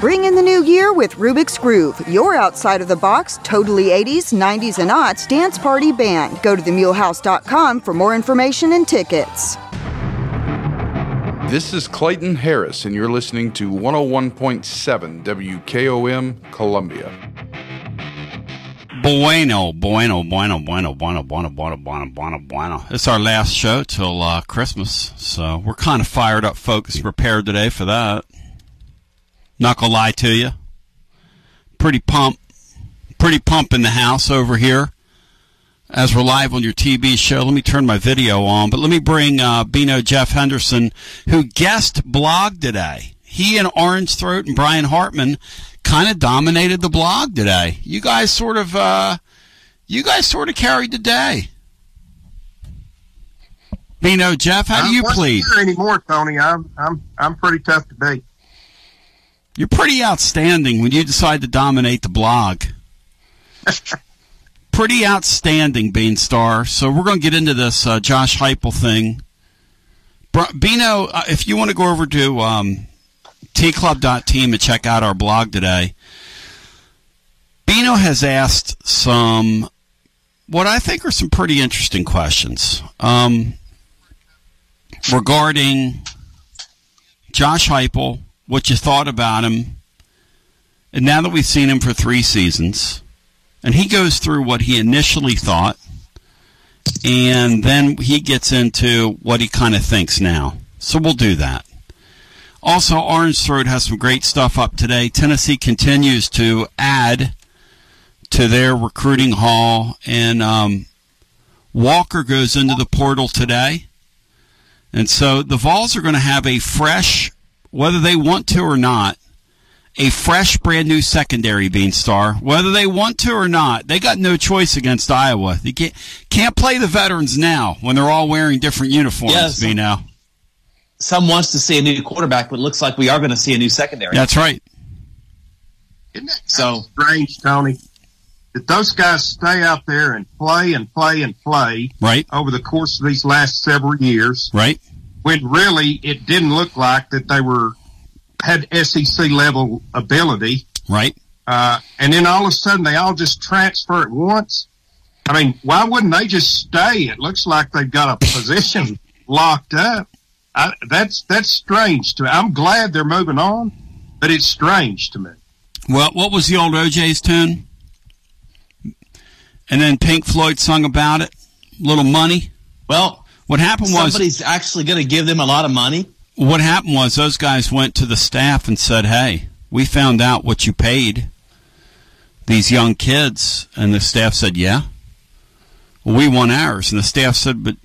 Bring in the new year with Rubik's Groove, your outside of the box, totally 80s, 90s, and aughts dance party band. Go to themulehouse.com for more information and tickets. This is Clayton Harris, and you're listening to 101.7 WKOM Columbia. Bueno, bueno, bueno, bueno, bueno, bueno, bueno, bueno, bueno, bueno. It's our last show till uh, Christmas, so we're kind of fired up, folks, prepared today for that. Not gonna lie to you, pretty pump, pretty pump in the house over here. As we're live on your TV show, let me turn my video on, but let me bring uh, Bino Jeff Henderson, who guest blog today. He and Orange Throat and Brian Hartman kind of dominated the blog today. You guys sort of, uh, you guys sort of carried the day. Bino, Jeff, how do you plead? Anymore, Tony? I'm I'm I'm pretty tough to beat. You're pretty outstanding when you decide to dominate the blog. pretty outstanding, Beanstar. So we're going to get into this uh, Josh Heupel thing. Bino, uh, if you want to go over to um, tclub.team and check out our blog today. Bino has asked some, what I think are some pretty interesting questions um, regarding Josh Heupel, what you thought about him, and now that we've seen him for three seasons, and he goes through what he initially thought, and then he gets into what he kind of thinks now. So we'll do that. Also, Orange Throat has some great stuff up today. Tennessee continues to add to their recruiting haul, and um, Walker goes into the portal today. And so the Vols are going to have a fresh, whether they want to or not, a fresh, brand new secondary bean star, whether they want to or not. They got no choice against Iowa. They can't, can't play the veterans now when they're all wearing different uniforms, yes. Bino some wants to see a new quarterback, but it looks like we are going to see a new secondary. That's right. Isn't that so strange, Tony? That those guys stay out there and play and play and play right over the course of these last several years, right? When really it didn't look like that they were had SEC level ability, right? Uh, and then all of a sudden they all just transfer at once. I mean, why wouldn't they just stay? It looks like they've got a position locked up. I, that's that's strange to me. I'm glad they're moving on, but it's strange to me. Well, what was the old O'Jays tune? And then Pink Floyd sung about it. Little money. Well, what happened was somebody's actually going to give them a lot of money. What happened was those guys went to the staff and said, "Hey, we found out what you paid these young kids," and the staff said, "Yeah." Well, we want ours, and the staff said, "But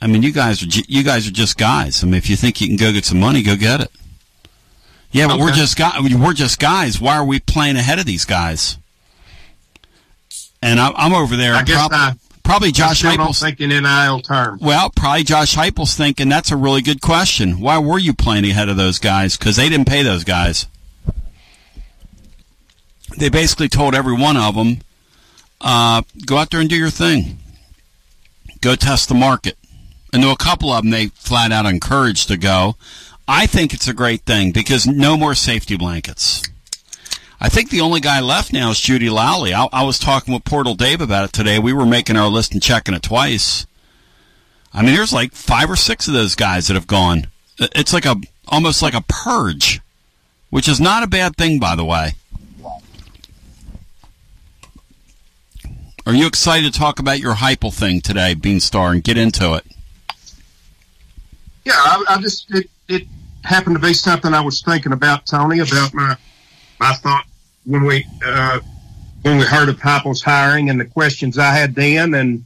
I mean, you guys are you guys are just guys. I mean, if you think you can go get some money, go get it. Yeah, but okay. we're just guys. We're just guys. Why are we playing ahead of these guys? And I, am over there. I guess prob- I, probably Josh Heupel's thinking NIL terms. Well, probably Josh Heupel's thinking that's a really good question. Why were you playing ahead of those guys? Because they didn't pay those guys. They basically told every one of them, uh, "Go out there and do your thing. Go test the market." and though a couple of them they flat out encouraged to go. I think it's a great thing because no more safety blankets. I think the only guy left now is Judy Lally. I, I, was talking with Portal Dave about it today. We were making our list and checking it twice. I mean, there's like five or six of those guys that have gone. It's like a almost like a purge, which is not a bad thing, by the way. Are you excited to talk about your Heupel thing today, Beanstar, and get into it? Yeah, I, I just it, it happened to be something I was thinking about, Tony, about my my thought when we uh, when we heard of Heupel's hiring and the questions I had then, and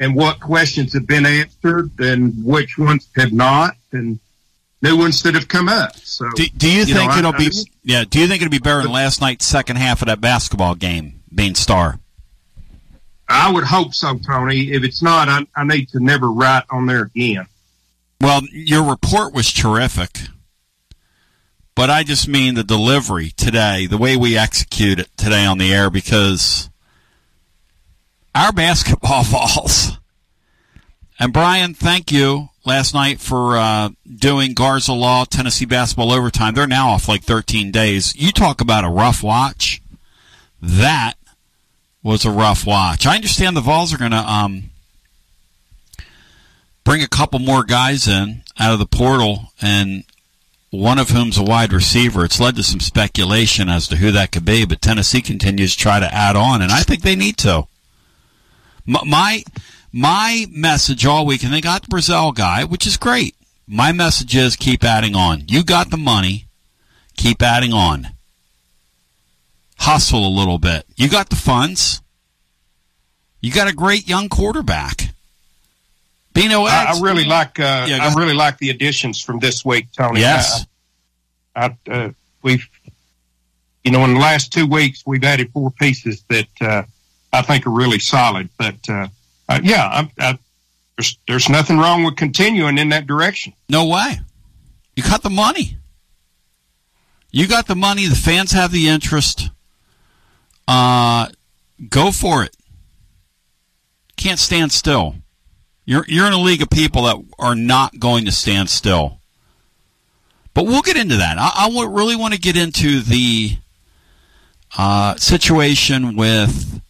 and what questions have been answered and which ones have not, and new ones that have come up. So, do, do you, you, think know, it'll I, be? I yeah. Do you think it'll be better than last night's second half of that basketball game, being star? I would hope so, Tony. If it's not, I, I need to never write on there again. Well, your report was terrific. But I just mean the delivery today, the way we execute it today on the air, because our basketball falls. And Brian, thank you last night for uh, doing Garza Law Tennessee basketball overtime. They're now off like 13 days. You talk about a rough watch. That was a rough watch. I understand the Vols are going to um, bring a couple more guys in out of the portal and one of whom's a wide receiver. It's led to some speculation as to who that could be, but Tennessee continues to try to add on, and I think they need to. My my message all week, and they got the Brazzell guy, which is great. My message is keep adding on. You got the money, keep adding on. Hustle a little bit. You got the funds. You got a great young quarterback. Bino, I, I really like uh, Yeah, I really like the additions from this week, Tony. Yes. I, I, uh, we've you know in the last two weeks we've added four pieces that uh, I think are really solid. But uh, uh, yeah, I, I, there's there's nothing wrong with continuing in that direction. No way. You got the money. You got the money. The fans have the interest. Uh, go for it. Can't stand still. You're you're in a league of people that are not going to stand still. But we'll get into that. I, really want to get into the uh, situation with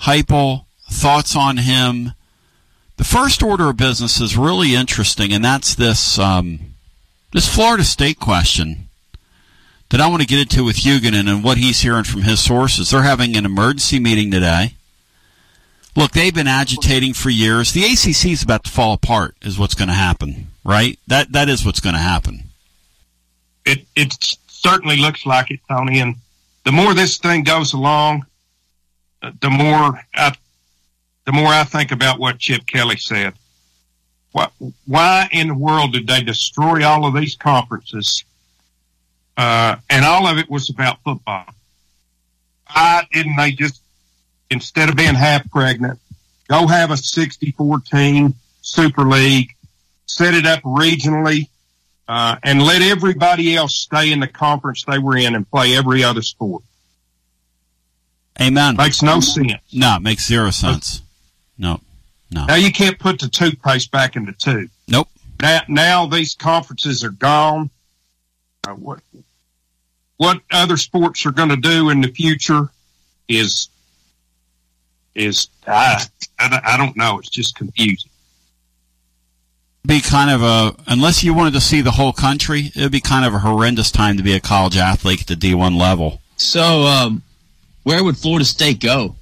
Heupel. Thoughts on him. The first order of business is really interesting, and that's this um, this Florida State question that I want to get into with Huguenin and what he's hearing from his sources. They're having an emergency meeting today. Look, they've been agitating for years. The ACC is about to fall apart, is what's going to happen, right? That that is what's going to happen. It it certainly looks like it, Tony. And the more this thing goes along, the more I the more I think about what Chip Kelly said. What, why in the world did they destroy all of these conferences? Uh, and all of it was about football. Why didn't they just, instead of being half pregnant, go have a 64 team super league, set it up regionally, uh, and let everybody else stay in the conference they were in and play every other sport? Amen. Makes no sense. No, it makes zero sense. No, no. Now you can't put the toothpaste back in the tube. Nope. Now, now these conferences are gone. Uh, what what other sports are going to do in the future is is I, I I don't know. It's just confusing. Be kind of a unless you wanted to see the whole country, it would be kind of a horrendous time to be a college athlete at the D one level. So, um, where would Florida State go?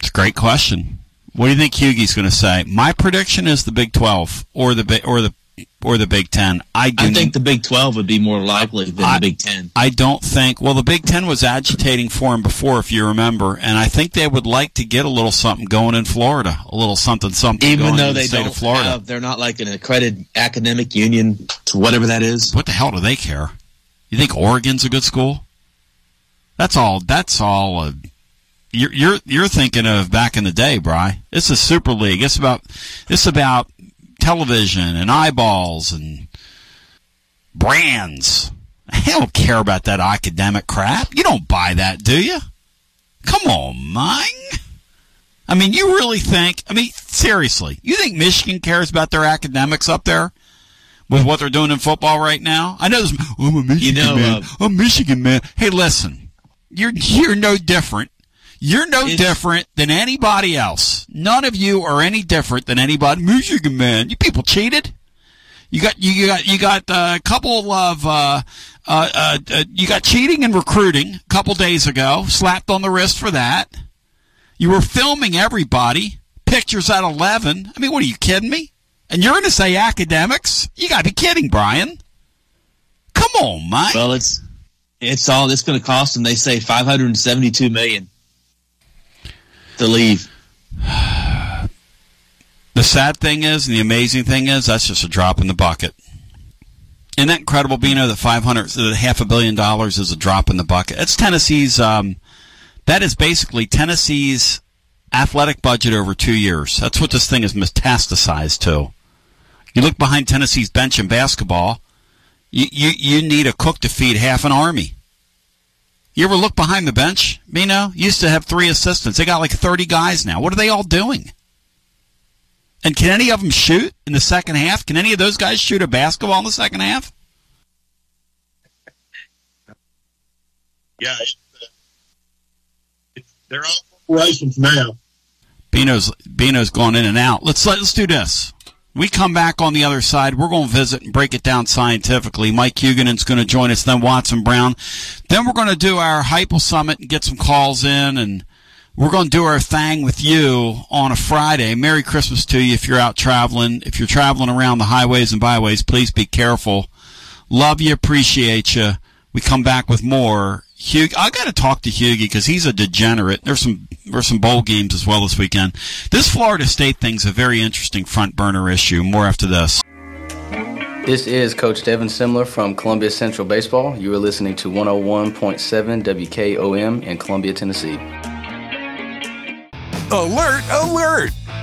It's a great question. What do you think Hughie's going to say? My prediction is the Big Twelve or the Bi- or the or the Big Ten. I I think the Big 12 would be more likely than the Big 10. I don't think. Well, the Big Ten was agitating for him before, if you remember, and I think they would like to get a little something going in Florida, a little something something. Even going though in the they state don't of Florida. have, they're not like an accredited academic union to whatever that is. What the hell do they care? You think Oregon's a good school? That's all. That's all. Uh, you're you're you're thinking of back in the day, Bry. It's a super league. It's about it's about television and eyeballs and brands. I don't care about that academic crap. You don't buy that, do you? Come on, man. I mean, you really think? I mean, seriously, you think Michigan cares about their academics up there? with what they're doing in football right now. I know this. I'm a Michigan You know, man. uh, I'm a Michigan man. Hey, listen, you're you're no different. You're no It's- different than anybody else. None of you are any different than anybody. Michigan man, you people cheated. You got you got you got uh, a couple of uh, uh, uh, uh, you got cheating and recruiting a couple days ago. Slapped on the wrist for that. You were filming everybody. Pictures at eleven. I mean, what are you kidding me? And you're going to say academics? You got to be kidding, Brian. Come on, Mike. Well, it's it's all it's going to cost them. They say 572 million to leave. The sad thing is, and the amazing thing is, that's just a drop in the bucket. Isn't that incredible, Bino? That five hundred, half a billion dollars is a drop in the bucket. It's Tennessee's. Um, that is basically Tennessee's athletic budget over two years. That's what this thing is metastasized to. You look behind Tennessee's bench in basketball. You you you need a cook to feed half an army. You ever look behind the bench? Bino used to have three assistants. They got like thirty guys now. What are they all doing? And can any of them shoot in the second half? Can any of those guys shoot a basketball in the second half? Yeah, it's, uh, it's, they're all corporations now. Bino's Bino's gone in and out. Let's let's do this. We come back on the other side. We're going to visit and break it down scientifically. Mike Huguenin's going to join us, then Watson Brown. Then we're going to do our Hypo Summit and get some calls in, and we're going to do our thing with you on a Friday. Merry Christmas to you if you're out traveling. If you're traveling around the highways and byways, please be careful. Love you, appreciate you. We come back with more. Hugh, I got to talk to Hughie because he's a degenerate. There's some there's some bowl games as well this weekend. This Florida State thing's a very interesting front burner issue. More after this. This is Coach Devin Simler from Columbia Central Baseball. You are listening to 101.7 WKOM in Columbia, Tennessee. Alert, alert!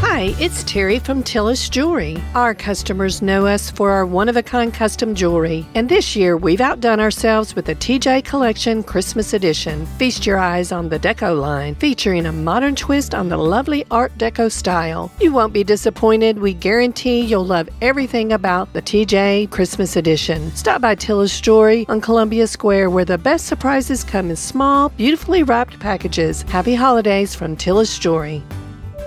Hi, it's Terry from Tillis Jewelry. Our customers know us for our one of a kind custom jewelry, and this year we've outdone ourselves with the TJ Collection Christmas Edition. Feast your eyes on the Deco line, featuring a modern twist on the lovely Art Deco style. You won't be disappointed. We guarantee you'll love everything about the TJ Christmas Edition. Stop by Tillis Jewelry on Columbia Square, where the best surprises come in small, beautifully wrapped packages. Happy holidays from Tillis Jewelry.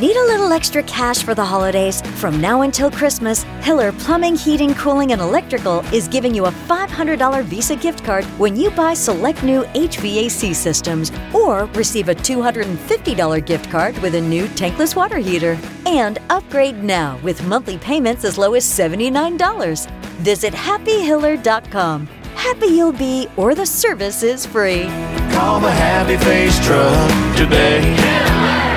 Need a little extra cash for the holidays? From now until Christmas, Hiller Plumbing, Heating, Cooling, and Electrical is giving you a $500 Visa gift card when you buy select new HVAC systems or receive a $250 gift card with a new tankless water heater. And upgrade now with monthly payments as low as $79. Visit happyhiller.com. Happy you'll be, or the service is free. Call the Happy Face Truck today.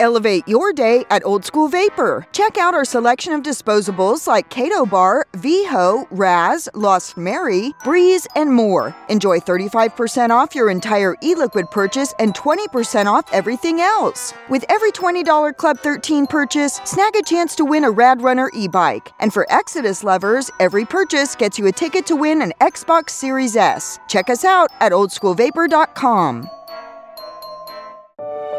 Elevate your day at Old School Vapor. Check out our selection of disposables like Kado Bar, VHO, Raz, Lost Mary, Breeze, and more. Enjoy 35% off your entire e liquid purchase and 20% off everything else. With every $20 Club 13 purchase, snag a chance to win a Rad Runner e bike. And for Exodus lovers, every purchase gets you a ticket to win an Xbox Series S. Check us out at oldschoolvapor.com.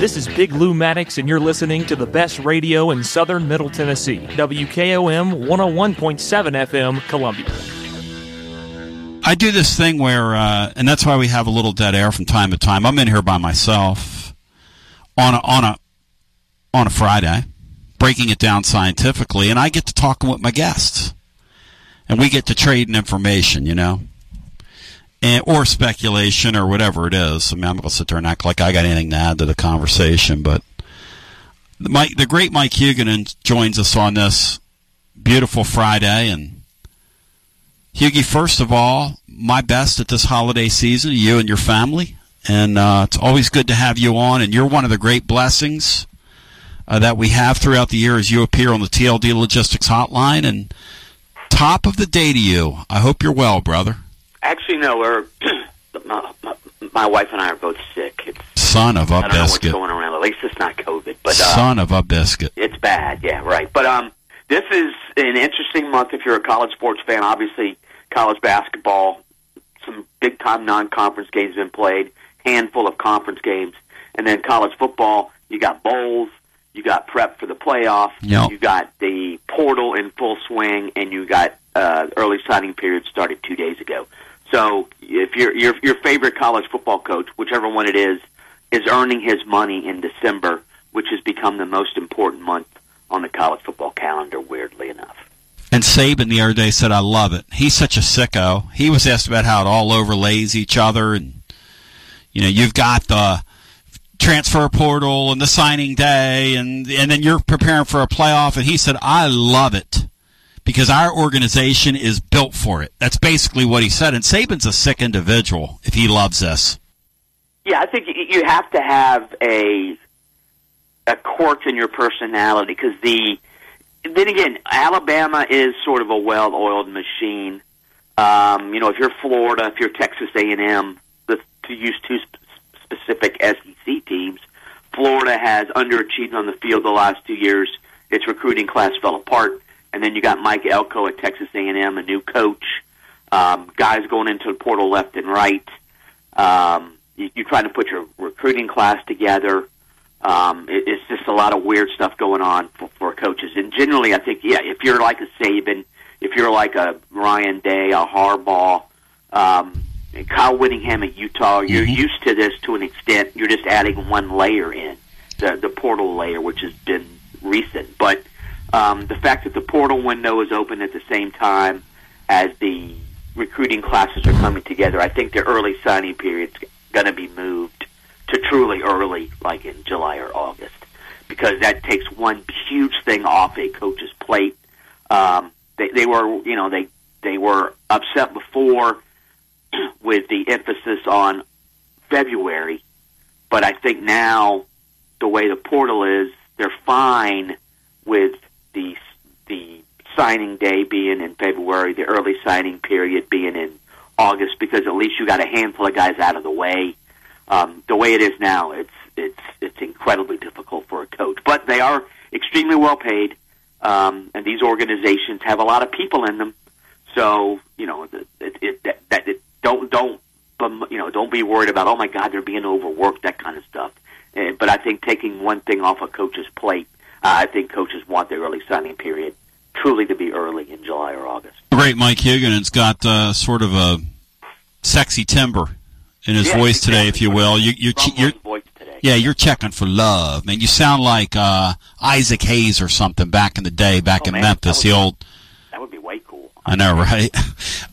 This is Big Lou Maddox, and you're listening to the best radio in southern Middle Tennessee. WKOM 101.7 FM, Columbia. I do this thing where, uh, and that's why we have a little dead air from time to time. I'm in here by myself on a, on a on a Friday, breaking it down scientifically, and I get to talking with my guests, and we get to trading information. You know, and, or speculation or whatever it is. I mean, I'm going to sit there and act like I got anything to add to the conversation, but Mike, the great Mike Huguenin joins us on this beautiful Friday. And Hughie, first of all, my best at this holiday season, you and your family. And uh, it's always good to have you on. And you're one of the great blessings uh, that we have throughout the year as you appear on the TLD Logistics Hotline. And top of the day to you. I hope you're well, brother. Actually, no. We're my, my, my wife and I are both sick. It's, Son of a I don't biscuit. know what's going around. At least it's not COVID, but uh, Son of a biscuit. it's bad. Yeah, right. But um, this is an interesting month if you're a college sports fan. Obviously, college basketball, some big time non-conference games have been played, handful of conference games, and then college football. You got bowls. You got prep for the playoff. Yep. You got the portal in full swing, and you got uh, early signing period started two days ago. So if your your your favorite college football coach, whichever one it is, is earning his money in December, which has become the most important month on the college football calendar. Weirdly enough, And Saban the other day said, I love it. He's such a sicko. He was asked about how it all overlays each other. And, you know, you've got the transfer portal and the signing day, and, and then you're preparing for a playoff. And he said, I love it because our organization is built for it. That's basically what he said. And Saban's a sick individual if he loves this. yeah, I think you have to have a a quirk in your personality because the then again, Alabama is sort of a well-oiled machine. Um, you know, if you're Florida, if you're Texas A&M, the, to use two sp- specific SEC teams, Florida has underachieved on the field the last two years. Its recruiting class fell apart, and then you got Mike Elko at Texas A&M, a new coach, um, guys going into the portal left and right. Um, you, you're trying to put your recruiting class together. Um, it, it's just a lot of weird stuff going on for, for coaches. And generally, I think, yeah, if you're like a Saban, if you're like a Ryan Day, a Harbaugh, um, Kyle Whittingham at Utah, you're used to this to an extent. You're just adding one layer in, the, the portal layer, which has been recent. But um, the fact that the portal window is open at the same time as the recruiting classes are coming together, I think the early signing period's going to be moved to truly early, like in July or August, because that takes one huge thing off a coach's plate. Um, they, they were, you know, they they were upset before with the emphasis on February, but I think now the way the portal is, they're fine with the the signing day being in February, the early signing period being in August, because at least you got a handful of guys out of the way. Um, the way it is now, it's it's it's incredibly difficult for a coach, but they are extremely well paid, um, and these organizations have a lot of people in them. So you know, it, it, that, that it, don't don't you know don't be worried about oh my God they're being overworked that kind of stuff. But I think taking one thing off a coach's plate, I think coaches want their early signing period truly to be early in July or August. Great, Mike Huguenin. It's got uh, sort of a sexy timbre in his Yeah, voice today, if you will. You, you're, che- you're, voice today. yeah, you're checking for love, man. You sound like uh, Isaac Hayes or something back in the day, back Oh, in man, Memphis. The old, That would be way cool. I know, right?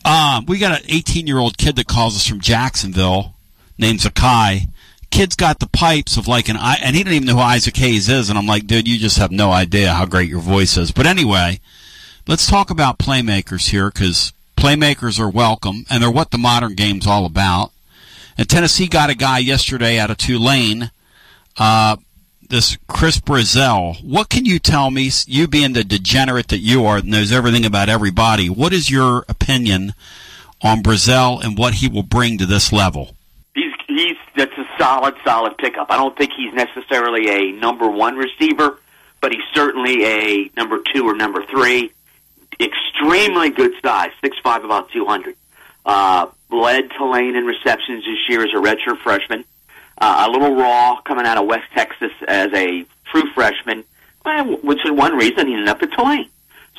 Um, we got an 18 year old kid that calls us from Jacksonville, named Zakai. Kid's got the pipes of like an, I- and he didn't even know who Isaac Hayes is, and I'm like, dude, you just have no idea how great your voice is. But anyway, let's talk about playmakers here because playmakers are welcome and they're what the modern game's all about. And Tennessee got a guy yesterday out of Tulane, uh, this Chris Brazzell. What can you tell me, you being the degenerate that you are, knows everything about everybody, what is your opinion on Brazzell and what he will bring to this level? He's he's that's a solid, solid pickup. I don't think he's necessarily a number one receiver, but he's certainly a number two or number three. Extremely good size, six five, about two hundred. Uh, led Tulane in receptions this year as a redshirt freshman. Uh, a little raw coming out of West Texas as a true freshman, which is one reason he ended up at Tulane.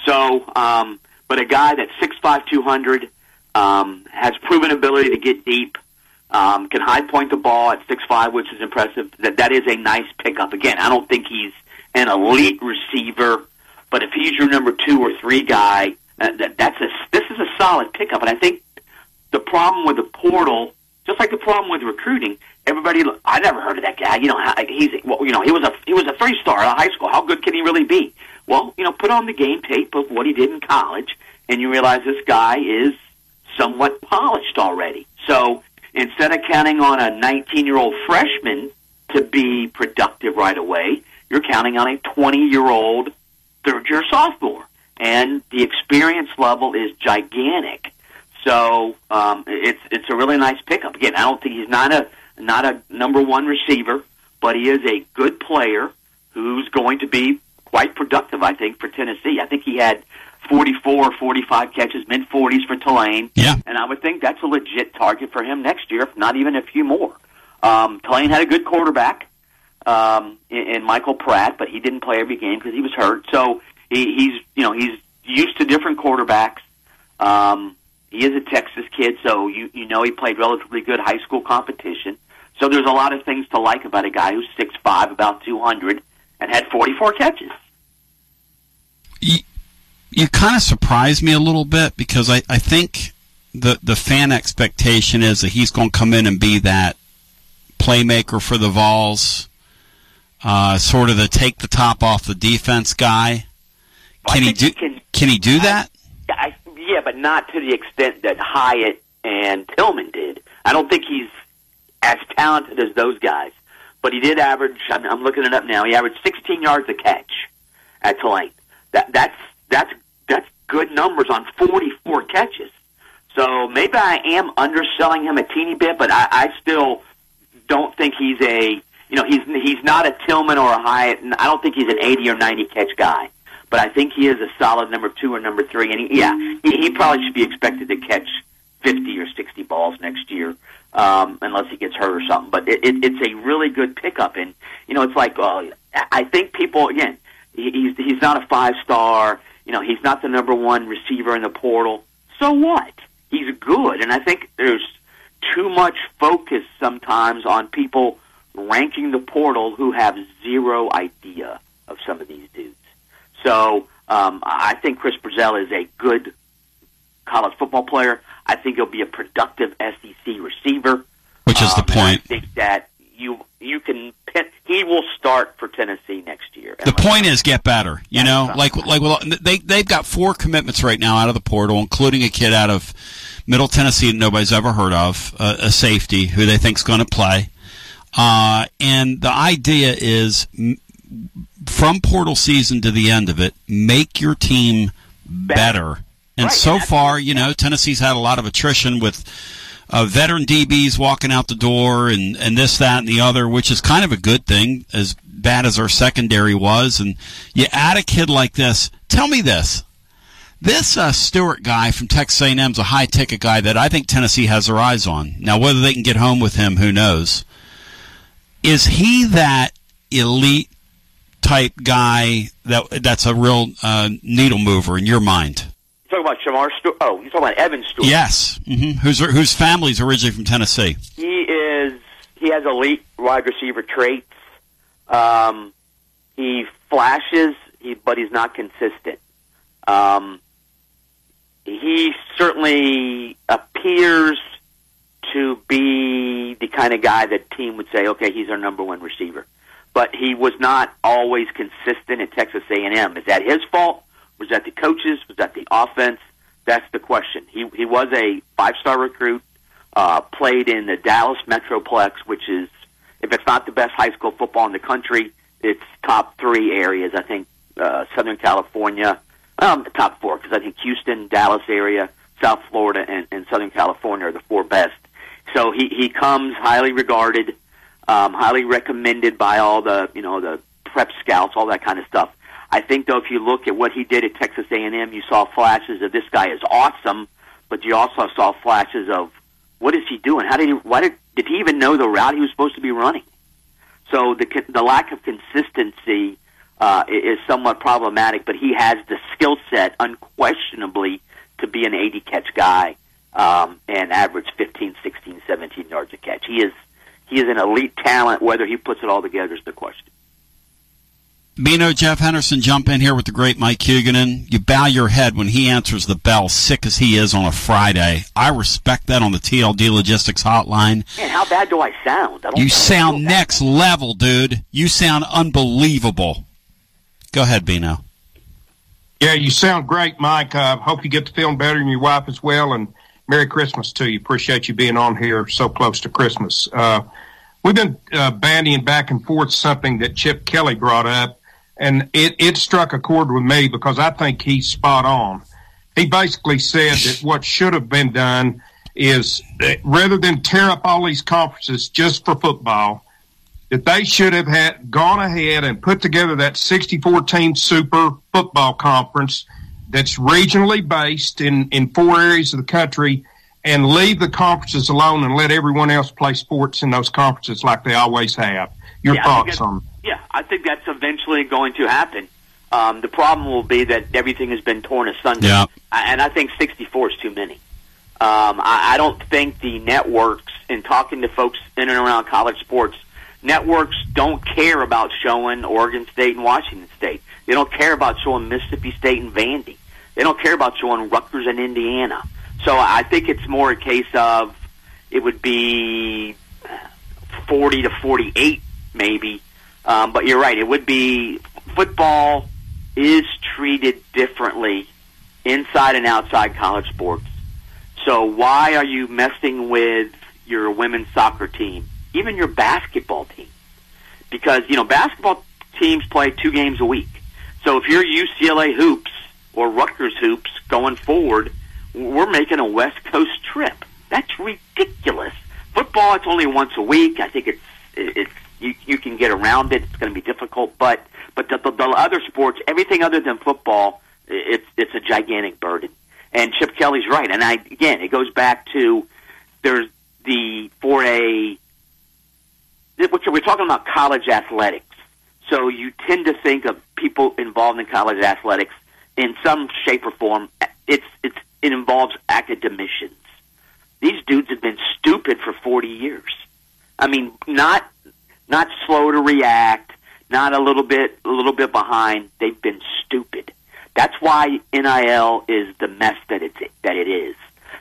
So, um, but a guy that's six five, two hundred, um, has proven ability to get deep, um, can high point the ball at six five, which is impressive. That that is a nice pickup. Again, I don't think he's an elite receiver, but if he's your number two or three guy, uh, that, that's a this is a solid pickup. And I think the problem with the portal, just like the problem with recruiting, everybody I never heard of that guy. You know, he's well, you know he was a he was a three star of high school. How good can he really be? Well, you know, put on the game tape of what he did in college, and you realize this guy is somewhat polished already. So instead of counting on a 19 year old freshman to be productive right away, you're counting on a 20 year old third year sophomore. And the experience level is gigantic. So um, it's it's a really nice pickup. Again, I don't think he's not a not a number one receiver, but he is a good player who's going to be quite productive. I think for Tennessee. I think he had 44 or 45 catches, mid 40s for Tulane. Yeah. And I would think that's a legit target for him next year, if not even a few more. Um, Tulane had a good quarterback um, in, in Michael Pratt, but he didn't play every game because he was hurt. So he, he's you know he's used to different quarterbacks. Um, he is a Texas kid, so you you know he played relatively good high school competition. So there's a lot of things to like about a guy who's six five, about two hundred, and had forty four catches. You kind of surprised me a little bit because I, I think the the fan expectation is that he's going to come in and be that playmaker for the Vols, uh, sort of the take the top off the defense guy. Can he do? Can, he do that? I, yeah, but not to the extent that Hyatt and Tillman did. I don't think he's as talented as those guys, but he did average. I'm, I'm looking it up now. He averaged 16 yards a catch at Tulane. That that's that's that's good numbers on 44 catches. So maybe I am underselling him a teeny bit, but I, I still don't think he's a you know he's he's not a Tillman or a Hyatt, and I don't think he's an 80 or 90 catch guy. But I think he is a solid number two or number three, and he, yeah, he, he probably should be expected to catch 50 or 60 balls next year, um, unless he gets hurt or something. But it, it, it's a really good pickup, and you know it's like uh, I think people again he, he's he's not a five star, you know he's not the number one receiver in the portal. So what? He's good, and I think there's too much focus sometimes on people ranking the portal who have zero idea of some of these dudes. So um, I think Chris Brazzell is a good college football player. I think he'll be a productive SEC receiver. Which is the Um, I point. think that you you can he will start for Tennessee next year. The point is get better. You know, like like well, they they've got four commitments right now out of the portal, including a kid out of Middle Tennessee that nobody's ever heard of, uh, a safety who they think's going to play. Uh, and the idea is from portal season to the end of it, make your team better. And so far, you know, Tennessee's had a lot of attrition with uh, veteran DBs walking out the door and, and this, that, and the other, which is kind of a good thing, as bad as our secondary was. And you add a kid like this. Tell me this. This uh, Stewart guy from Texas A&M is a high ticket guy that I think Tennessee has their eyes on. Now, whether they can get home with him, who knows? Is he that elite type guy that that's a real uh, needle mover in your mind? Talking about Shemar Stewart? Oh, you're talking about Evan Stewart? Yes. hmm Whose whose family's originally from Tennessee? He is. He has elite wide receiver traits. Um, he flashes, he, but he's not consistent. Um, he certainly appears to be the kind of guy that team would say, okay, he's our number one receiver. But he was not always consistent at Texas A&M. Is that his fault? Was that the coaches? Was that the offense? That's the question. He he was a five star recruit. Uh, played in the Dallas Metroplex, which is if it's not the best high school football in the country, it's top three areas. I think uh, Southern California, um, top four because I think Houston, Dallas area, South Florida, and, and Southern California are the four best. So he he comes highly regarded, um, highly recommended by all the you know the prep scouts, all that kind of stuff. I think though, if you look at what he did at Texas A&M, you saw flashes of this guy is awesome, but you also saw flashes of what is he doing? How did he? Why did did he even know the route he was supposed to be running? So the the lack of consistency uh, is somewhat problematic, but he has the skill set, unquestionably, to be an 80 catch guy um, and average 15, 16, 17 yards a catch. He is he is an elite talent. Whether he puts it all together is the question. Bino, Jeff Henderson, jump in here with the great Mike Huguenin. You bow your head when he answers the bell, sick as he is on a Friday. I respect that on the TLD Logistics Hotline. Man, how bad do I sound? I don't You know. sound next level, dude. You sound unbelievable. Go ahead, Bino. Yeah, you sound great, Mike. Uh, hope you get to feeling better and your wife as well. And Merry Christmas to you. Appreciate you being on here so close to Christmas. Uh, we've been uh, bandying back and forth something that Chip Kelly brought up, and it, it struck a chord with me because I think he's spot on. He basically said that what should have been done is that rather than tear up all these conferences just for football, that they should have had gone ahead and put together that 64 team super football conference that's regionally based in, in four areas of the country and leave the conferences alone and let everyone else play sports in those conferences like they always have. Your Yeah, thoughts on Yeah, I think that's eventually going to happen. Um, the problem will be that everything has been torn asunder, Yeah. and I think 64 is too many. Um, I, I don't think the networks, in talking to folks in and around college sports, networks don't care about showing Oregon State and Washington State. They don't care about showing Mississippi State and Vandy. They don't care about showing Rutgers and Indiana. So I think it's more a case of it would be 40 to 48 maybe. Um, but you're right. It would be football is treated differently inside and outside college sports. So why are you messing with your women's soccer team, even your basketball team? Because you know basketball teams play two games a week. So if you're UCLA hoops or Rutgers hoops going forward, we're making a West Coast trip. That's ridiculous. Football, it's only once a week. I think it's it's you you can get around it. It's going to be difficult, but but the, the, the other sports, everything other than football, it's it's a gigantic burden. And Chip Kelly's right. And I again, it goes back to there's the for a which we're talking about college athletics. So you tend to think of people involved in college athletics in some shape or form. It's it's it involves academicians. These dudes have been stupid for forty years. I mean, not not slow to react, not a little bit a little bit behind. They've been stupid. That's why NIL is the mess that it's that it is.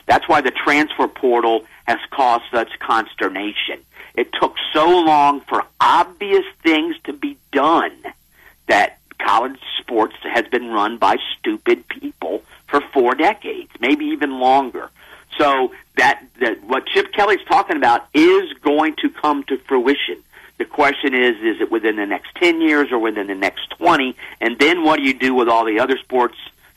That's why the transfer portal has caused such consternation. It took so long for obvious things to be done that college sports has been run by stupid people for four decades, maybe even longer. So that, that what Chip Kelly's talking about is going to come to fruition. Question is, is it within the next 10 years or within the next 20? And then what do you do with all the other sports?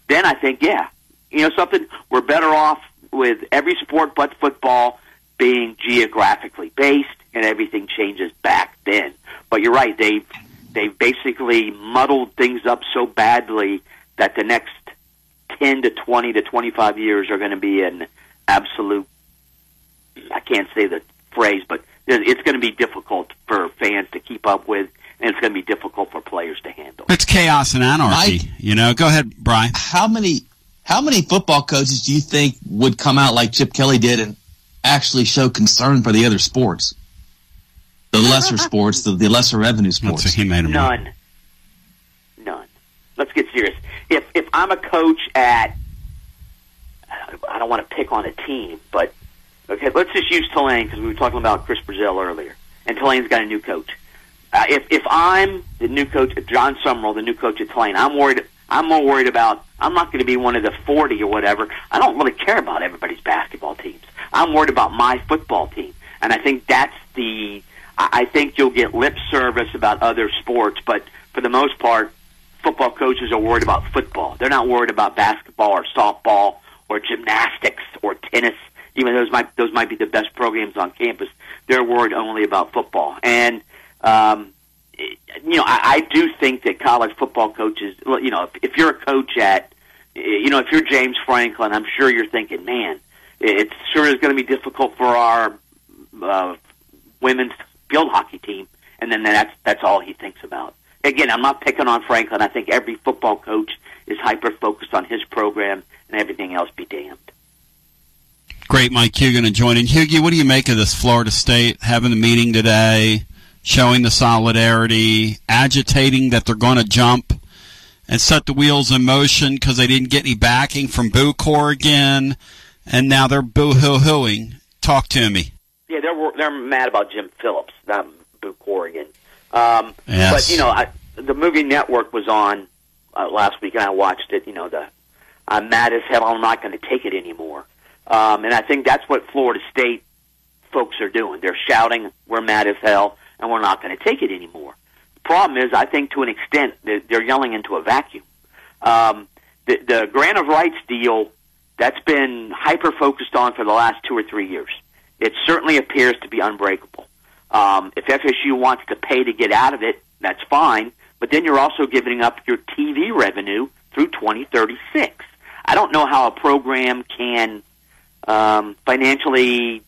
Then I think, yeah, you know something, we're better off with every sport but football being geographically based and everything changes back then. But you're right, they've, they've basically muddled things up so badly that the next 10 to 20 to 25 years are going to be an absolute, I can't say the phrase, but it's going to be difficult for fans to keep up with. and it's going to be difficult for players to handle. It's chaos and anarchy. you know, go ahead, Brian. How many how many football coaches do you think would come out like Chip Kelly did and actually show concern for the other sports? The lesser sports, the, the lesser revenue sports. he made None. None. Let's get serious. If if I'm a coach at, I don't want to pick on a team, but okay, let's just use Tulane because we were talking about Chris Brazzell earlier, and Tulane's got a new coach. Uh, if if I'm the new coach, Jon Sumrall, the new coach at Tulane, I'm worried. I'm more worried about. I'm not going to be one of the 40 or whatever. I don't really care about everybody's basketball teams. I'm worried about my football team, and I think that's the. I I think you'll get lip service about other sports, but for the most part, football coaches are worried about football. They're not worried about basketball or softball or gymnastics or tennis. Even those might those might be the best programs on campus. They're worried only about football. And um, you know, I, I do think that college football coaches. You know, if, if you're a coach at, you know, if you're James Franklin, I'm sure you're thinking, man, it sure is going to be difficult for our uh, women's field hockey team. And then that's that's all he thinks about again, I'm not picking on Franklin. I think every football coach is hyper focused on his program, and everything else be damned. Great, Mike Huguenin to join in. Hughie, what do you make of this Florida State having the meeting today, showing the solidarity, agitating that they're going to jump and set the wheels in motion because they didn't get any backing from Boo Corrigan, and now they're boo-hoo-hooing. Talk to me. Yeah, they're they're mad about Jim Phillips, not Boo Corrigan. Um, Yes. But you know, I, the movie Network was on uh, last week, and I watched it. You know, the I'm mad as hell. I'm not going to take it anymore. Um, and I think that's what Florida State folks are doing. They're shouting, "We're mad as hell, and we're not going to take it anymore." The problem is, I think to an extent they're, yelling into a vacuum. Um, the, the grant of rights deal that's been hyper focused on for the last two or three years. It certainly appears to be unbreakable. Um, if FSU wants to pay to get out of it, that's fine. But then you're also giving up your TV revenue through 2036. I don't know how a program can um, financially.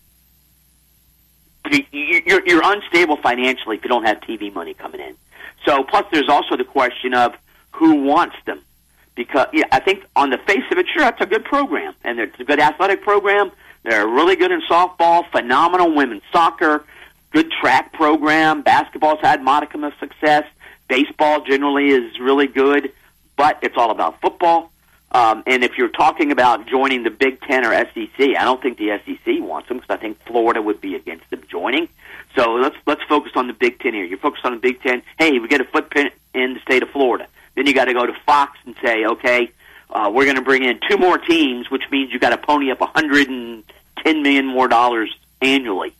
You're, you're unstable financially if you don't have TV money coming in. So, plus, there's also the question of who wants them. Because yeah, I think on the face of it, sure, that's a good program, and it's a good athletic program. They're really good in softball, phenomenal women's soccer, good track program. Basketball's had modicum of success. Baseball generally is really good, but it's all about football. Um, and if you're talking about joining the Big Ten or SEC, I don't think the SEC wants them because I think Florida would be against them joining. So let's let's focus on the Big Ten here. You're focused on the Big Ten. Hey, we get a footprint in the state of Florida. Then you got to go to Fox and say, okay, uh, we're going to bring in two more teams, which means you got to pony up 110 million more dollars annually.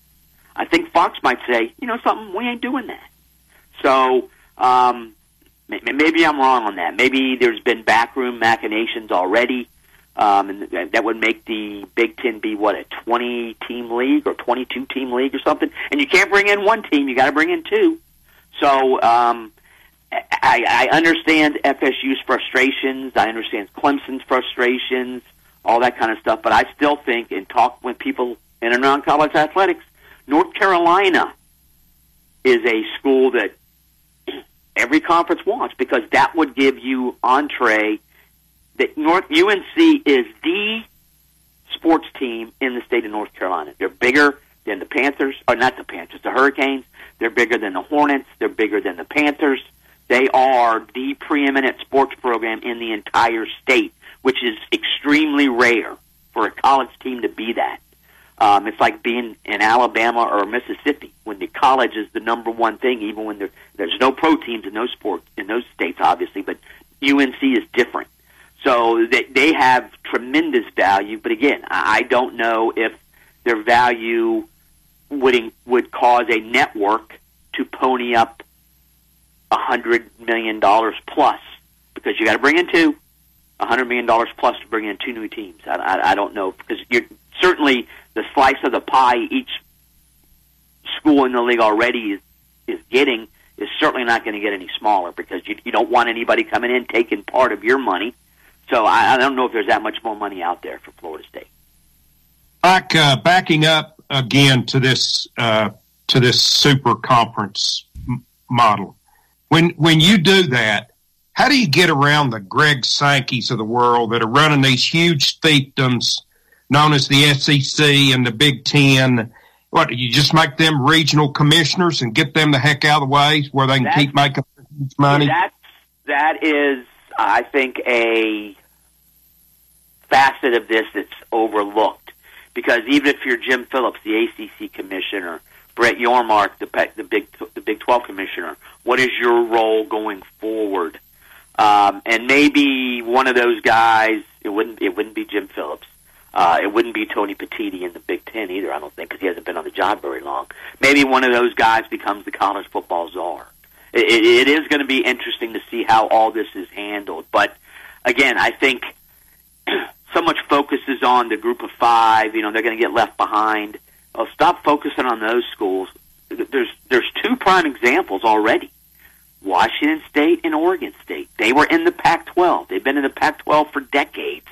I think Fox might say, you know something, we ain't doing that. So um, maybe I'm wrong on that. Maybe there's been backroom machinations already, um, and that would make the Big Ten be what a 20 team league or 22 team league or something. And you can't bring in one team; you got to bring in two. So um, I, I understand FSU's frustrations. I understand Clemson's frustrations, all that kind of stuff. But I still think, and talk with people in and around college athletics, North Carolina is a school that every conference wants because that would give you entree. That North UNC is the sports team in the state of North Carolina. They're bigger than the Panthers, or not the Panthers, the Hurricanes. They're bigger than the Hornets. They're bigger than the Panthers. They are the preeminent sports program in the entire state, which is extremely rare for a college team to be that. Um, it's like being in Alabama or Mississippi when the college is the number one thing, even when there, there's no pro teams in those sports in those states, obviously. But UNC is different, so they they have tremendous value. But again, I don't know if their value would would cause a network to pony up a hundred million dollars plus because you got to bring in two, a hundred million dollars plus to bring in two new teams. I, I, I don't know because you're certainly the slice of the pie each school in the league already is is getting is certainly not going to get any smaller because you you don't want anybody coming in taking part of your money. So I, I don't know if there's that much more money out there for Florida State. Back uh, backing up again to this uh, to this super conference m- model. when when you do that, how do you get around the Greg Sankeys of the world that are running these huge fiefdoms known as the SEC and the Big Ten? What you just make them regional commissioners and get them the heck out of the way where they can That's- keep making money? That's that is, I think, a facet of this that's overlooked because even if you're Jim Phillips, the ACC commissioner, Brett Yormark, the the Big the Big Twelve commissioner, what is your role going forward? Um, and maybe one of those guys. It wouldn't. It wouldn't be Jim Phillips. Uh, it wouldn't be Tony Petitti in the Big Ten either. I don't think because he hasn't been on the job very long. Maybe one of those guys becomes the college football czar. It, it, it is going to be interesting to see how all this is handled. But again, I think so much focus is on the group of five. You know, they're going to get left behind. Well, stop focusing on those schools. There's there's two prime examples already. Washington State and Oregon State. They were in the Pac-12. They've been in the Pac-12 for decades.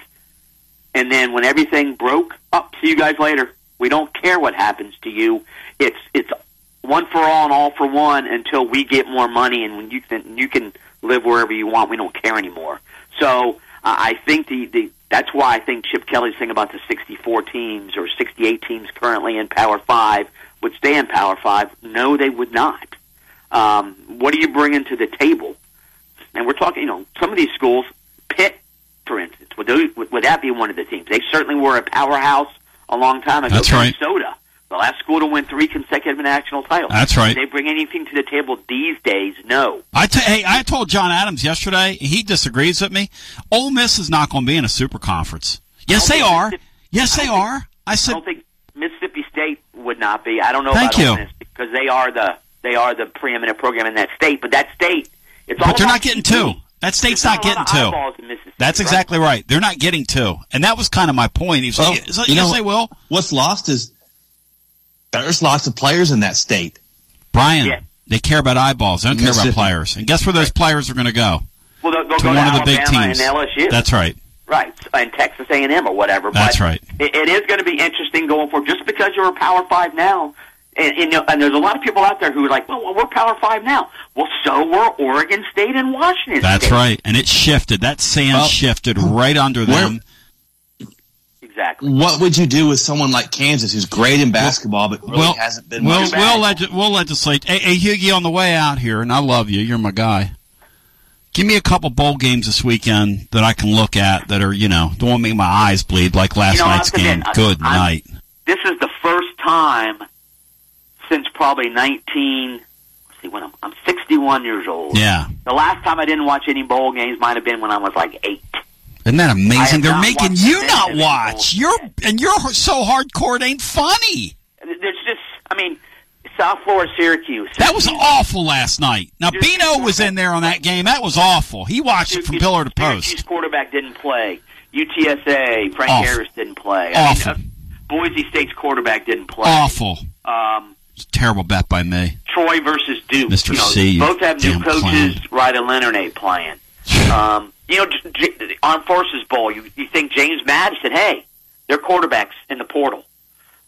And then when everything broke, up, see you guys later. We don't care what happens to you. It's it's one for all and all for one until we get more money and when you can you can live wherever you want. We don't care anymore. So uh, I think the, the that's why I think Chip Kelly's thing about the 64 teams or 68 teams currently in Power Five would stay in Power Five. No, they would not. Um, what are you bringing to the table? And we're talking, you know, some of these schools, for instance, would, those, would, that be one of the teams? They certainly were a powerhouse a long time ago. That's right. Minnesota, the last school to win three consecutive national titles. That's right. Do they bring anything to the table these days? No. I t- hey, I told John Adams yesterday. He disagrees with me. Ole Miss is not going to be in a super conference. Yes, they are. Yes, they are. I I said don't think Mississippi State would not be. I don't know Thank about you. Ole Miss because they are the they are the preeminent program in that state. But that state, it's all But they're not getting two. That state's There's not getting of two. eyeballs in Mississippi, That's exactly right. They're not getting two, and that was kind of my point. He was Well, like, yes, you know, they will. What's lost is there's lots of players in that state. Brian, they care about eyeballs. They don't care about players. And guess where those players are going to go? Well, they'll, they'll To go one to of the big teams. and LSU. That's right. right, and Texas A and M or whatever. That's but right. It, it is going to be interesting going forward. Just because you're a Power Five now, and, and, and there's a lot of people out there who are like, well, we're Power Five now. Well, so were Oregon State and Washington. That's State. right. And it shifted. That sand Well, shifted right under them. Exactly. What would you do with someone like Kansas, who's great in basketball, but really well, hasn't been we'll, much? we'll, leg- we'll legislate. Hey, hey, Hughie, on the way out here, and I love you. You're my guy. Give me a couple bowl games this weekend that I can look at that are, you know, don't want to make my eyes bleed like last You know, night's game. Good I'm- night. This is the first time since probably 19. let's See, when I'm, I'm 61 years old. Yeah. The last time I didn't watch any bowl games might have been when I was like eight. Isn't that amazing? They're making you not watch. You're and you're so hardcore it ain't funny. There's just, I mean, South Florida, Syracuse. That was awful last night. Now Bino was in there on that game. That was awful. He watched it from pillar to post. Syracuse quarterback didn't play. UTSA, Frank Awful. Harris didn't play. Awful. I mean, uh, Boise State's quarterback didn't play. Awful. Um, terrible bet by me. Troy versus Duke. Mr. You know, C, both have new coaches. Riley Leonard ain't playing. Um, you know, J- J- Armed Forces Bowl. You, you think James Madison? Hey, they're quarterbacks in the portal.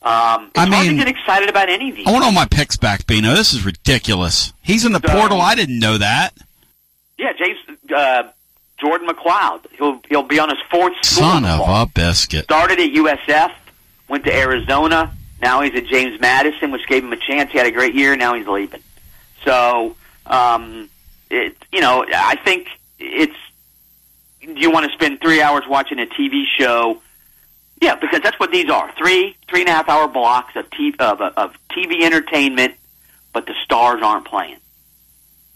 Um, I hard to mean- get excited about any of these. I want all my picks back, Bino. This is ridiculous. He's in the So- portal. I didn't know that. Yeah, James uh, Jordan McCloud. He'll he'll be on his fourth Son of fall. a biscuit. Started at USF, went to Arizona. Now he's at James Madison, which gave him a chance. He had a great year. Now he's leaving. So, um, it you know, I think it's. Do you want to spend three hours watching a TV show? Yeah, because that's what these are three three and a half hour blocks of TV, of, of TV entertainment, but the stars aren't playing.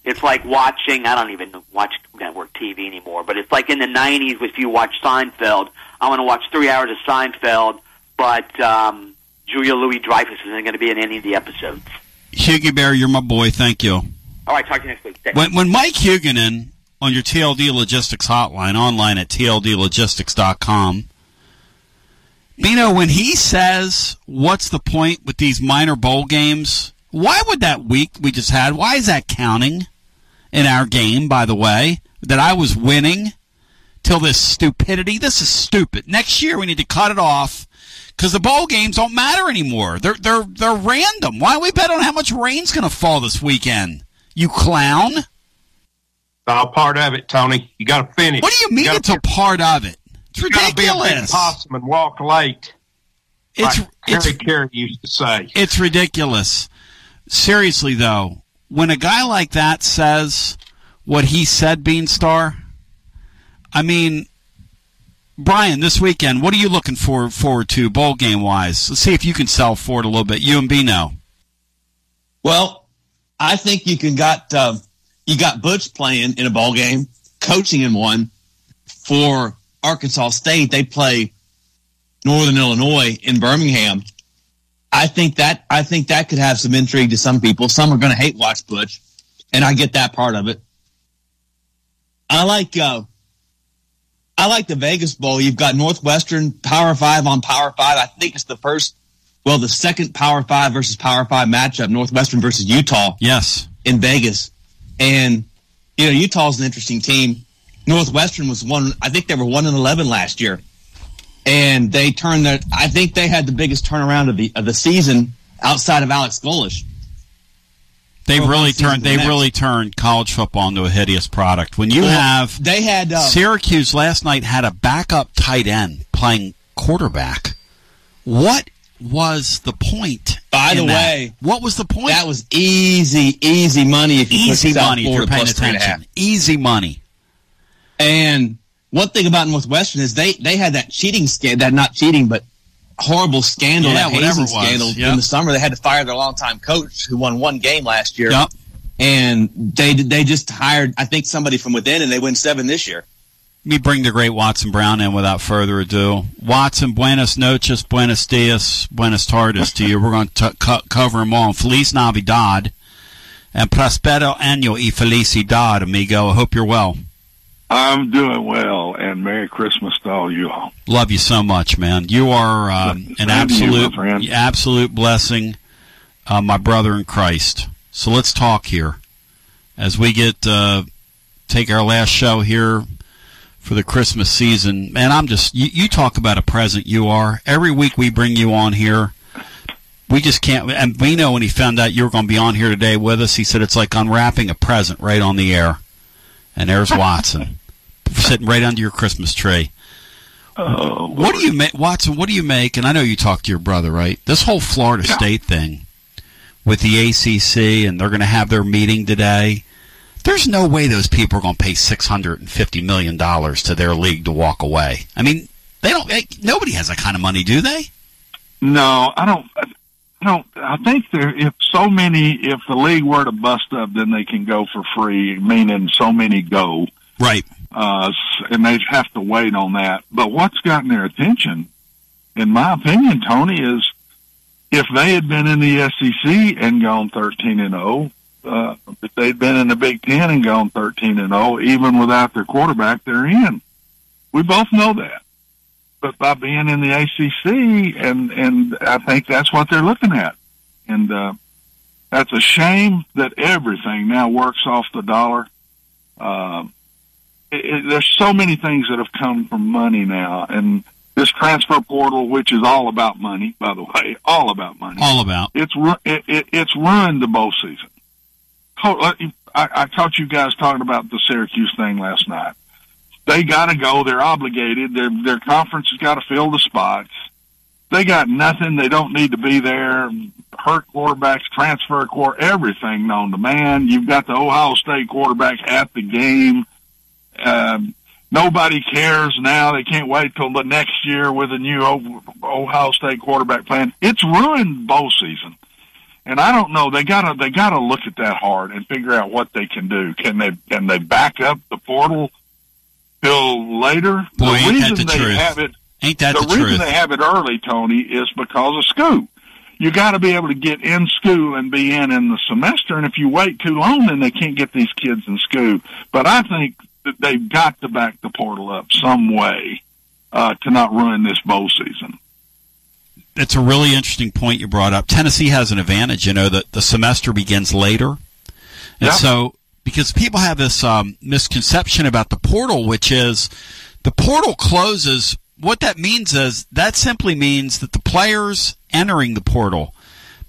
It's like watching. I don't even watch network TV anymore, but it's like in the '90s if you watch Seinfeld. I want to watch three hours of Seinfeld, but um, Julia Louis Dreyfus isn't going to be in any of the episodes. Hughie Bear, you're my boy. Thank you. All right, talk to you next week. Thanks. When, when Mike Huguenin on your TLD Logistics hotline, online at tldlogistics.com, Bino, when he says, what's the point with these minor bowl games? Why would that week we just had, why is that counting in our game, by the way, that I was winning till this stupidity? This is stupid. Next year we need to cut it off because the bowl games don't matter anymore. They're, they're, they're random. Why don't we bet on how much rain's going to fall this weekend? You clown. It's all part of it, Tony. You got to finish. What do you mean gotta it's a part of it? It's You gotta be a possum and walk late. It's like Harry Caray used to say. It's ridiculous. Seriously, though, when a guy like that says what he said, Beanstar, I mean, Brian, this weekend, what are you looking for forward to bowl game wise? Let's see if you can sell for it a little bit. You and Bino. Well, I think you can got uh, you got Butch playing in a ball game, coaching in one for Arkansas State. They play Northern Illinois in Birmingham. I think that I think that could have some intrigue to some people. Some are going to hate watch Butch, and I get that part of it. I like uh, I like the Vegas Bowl. You've got Northwestern Power Five on Power Five. I think it's the first, well, the second Power Five versus Power Five matchup. Northwestern versus Utah. Yes, in Vegas, and you know Utah's an interesting team. Northwestern was one. I think they were one and eleven last year, and they turned their. I think they had the biggest turnaround of the of the season outside of Alex Golesh. They've really turned. They next. really turned college football into a hideous product. When you Well, have they had uh, Syracuse last night had a backup tight end playing quarterback. What was the point? By the that? way, what was the point? That was easy, easy money. If you Easy money if you're paying plus three and a half. attention. Easy money. And one thing about Northwestern is they they had that cheating scandal, that not cheating, but horrible scandal, Yeah, that whatever hazing scandal Yep. in the summer. They had to fire their longtime coach who won one game last year. Yep. And they they just hired, I think, somebody from within, and they win seven this year. Let me bring the great Watson Brown in without further ado. Watson, buenas noches, buenos dias, buenas tardes to you. We're going to co- cover them all. Feliz Navidad and prospero año y felicidad, amigo. I hope you're well. I'm doing well, and Merry Christmas to all you all. Love you so much, man. You are um, an to you, absolute, absolute blessing, uh, my brother in Christ. So let's talk here as we get uh, take our last show here for the Christmas season. Man, I'm just you, you talk about a present. You are every week we bring you on here. We just can't. And we know when he found out you were going to be on here today with us, he said it's like unwrapping a present right on the air. And there's Watson sitting right under your Christmas tree. Oh, What do you make, Watson? What do you make? And I know you talked to your brother, right? This whole Florida State thing with the ACC, and they're going to have their meeting today. There's no way those people are going to pay six hundred and fifty million dollars to their league to walk away. I mean, they don't. They, nobody has that kind of money, do they? No, I don't. I don't. I think there. If so many, if the league were to bust up, then they can go for free. Meaning, so many go. Right. Uh, and they'd have to wait on that. But what's gotten their attention, in my opinion, Tony, is if they had been in the SEC and gone thirteen and zero. Uh, if they'd been in the Big Ten and gone 13 and 0, even without their quarterback, they're in. We both know that. But by being in the ACC, and, and I think that's what they're looking at. And, uh, that's a shame that everything now works off the dollar. Um, it, it, there's so many things that have come from money now, and this transfer portal, which is all about money, by the way, all about money. All about. It's ru- it, it, it's ruined the bowl season. Uh, I, I caught you guys talking about the Syracuse thing last night. They got to go. They're obligated. Their their conference has got to fill the spots. They got nothing. They don't need to be there. Hurt quarterbacks, transfer core, everything known to man. You've got the Ohio State quarterback at the game. Um, nobody cares now. They can't wait till the next year with a new Ohio State quarterback plan. It's ruined bowl season. And I don't know. They gotta they gotta look at that hard and figure out what they can do. Can they can they back up the portal till later? Boy, the ain't that reason the they truth. have it Ain't that the, the, reason truth? they have it early, Tony, is because of school. You got to be able to get in school and be in in the semester. And if you wait too long, then they can't get these kids in school. But I think they've got to back the portal up some way uh, to not ruin this bowl season. it's a really interesting point you brought up. Tennessee has an advantage, you know, that the semester begins later. And Yeah. so, because people have this um, misconception about the portal, which is the portal closes. What that means is that simply means that the players entering the portal,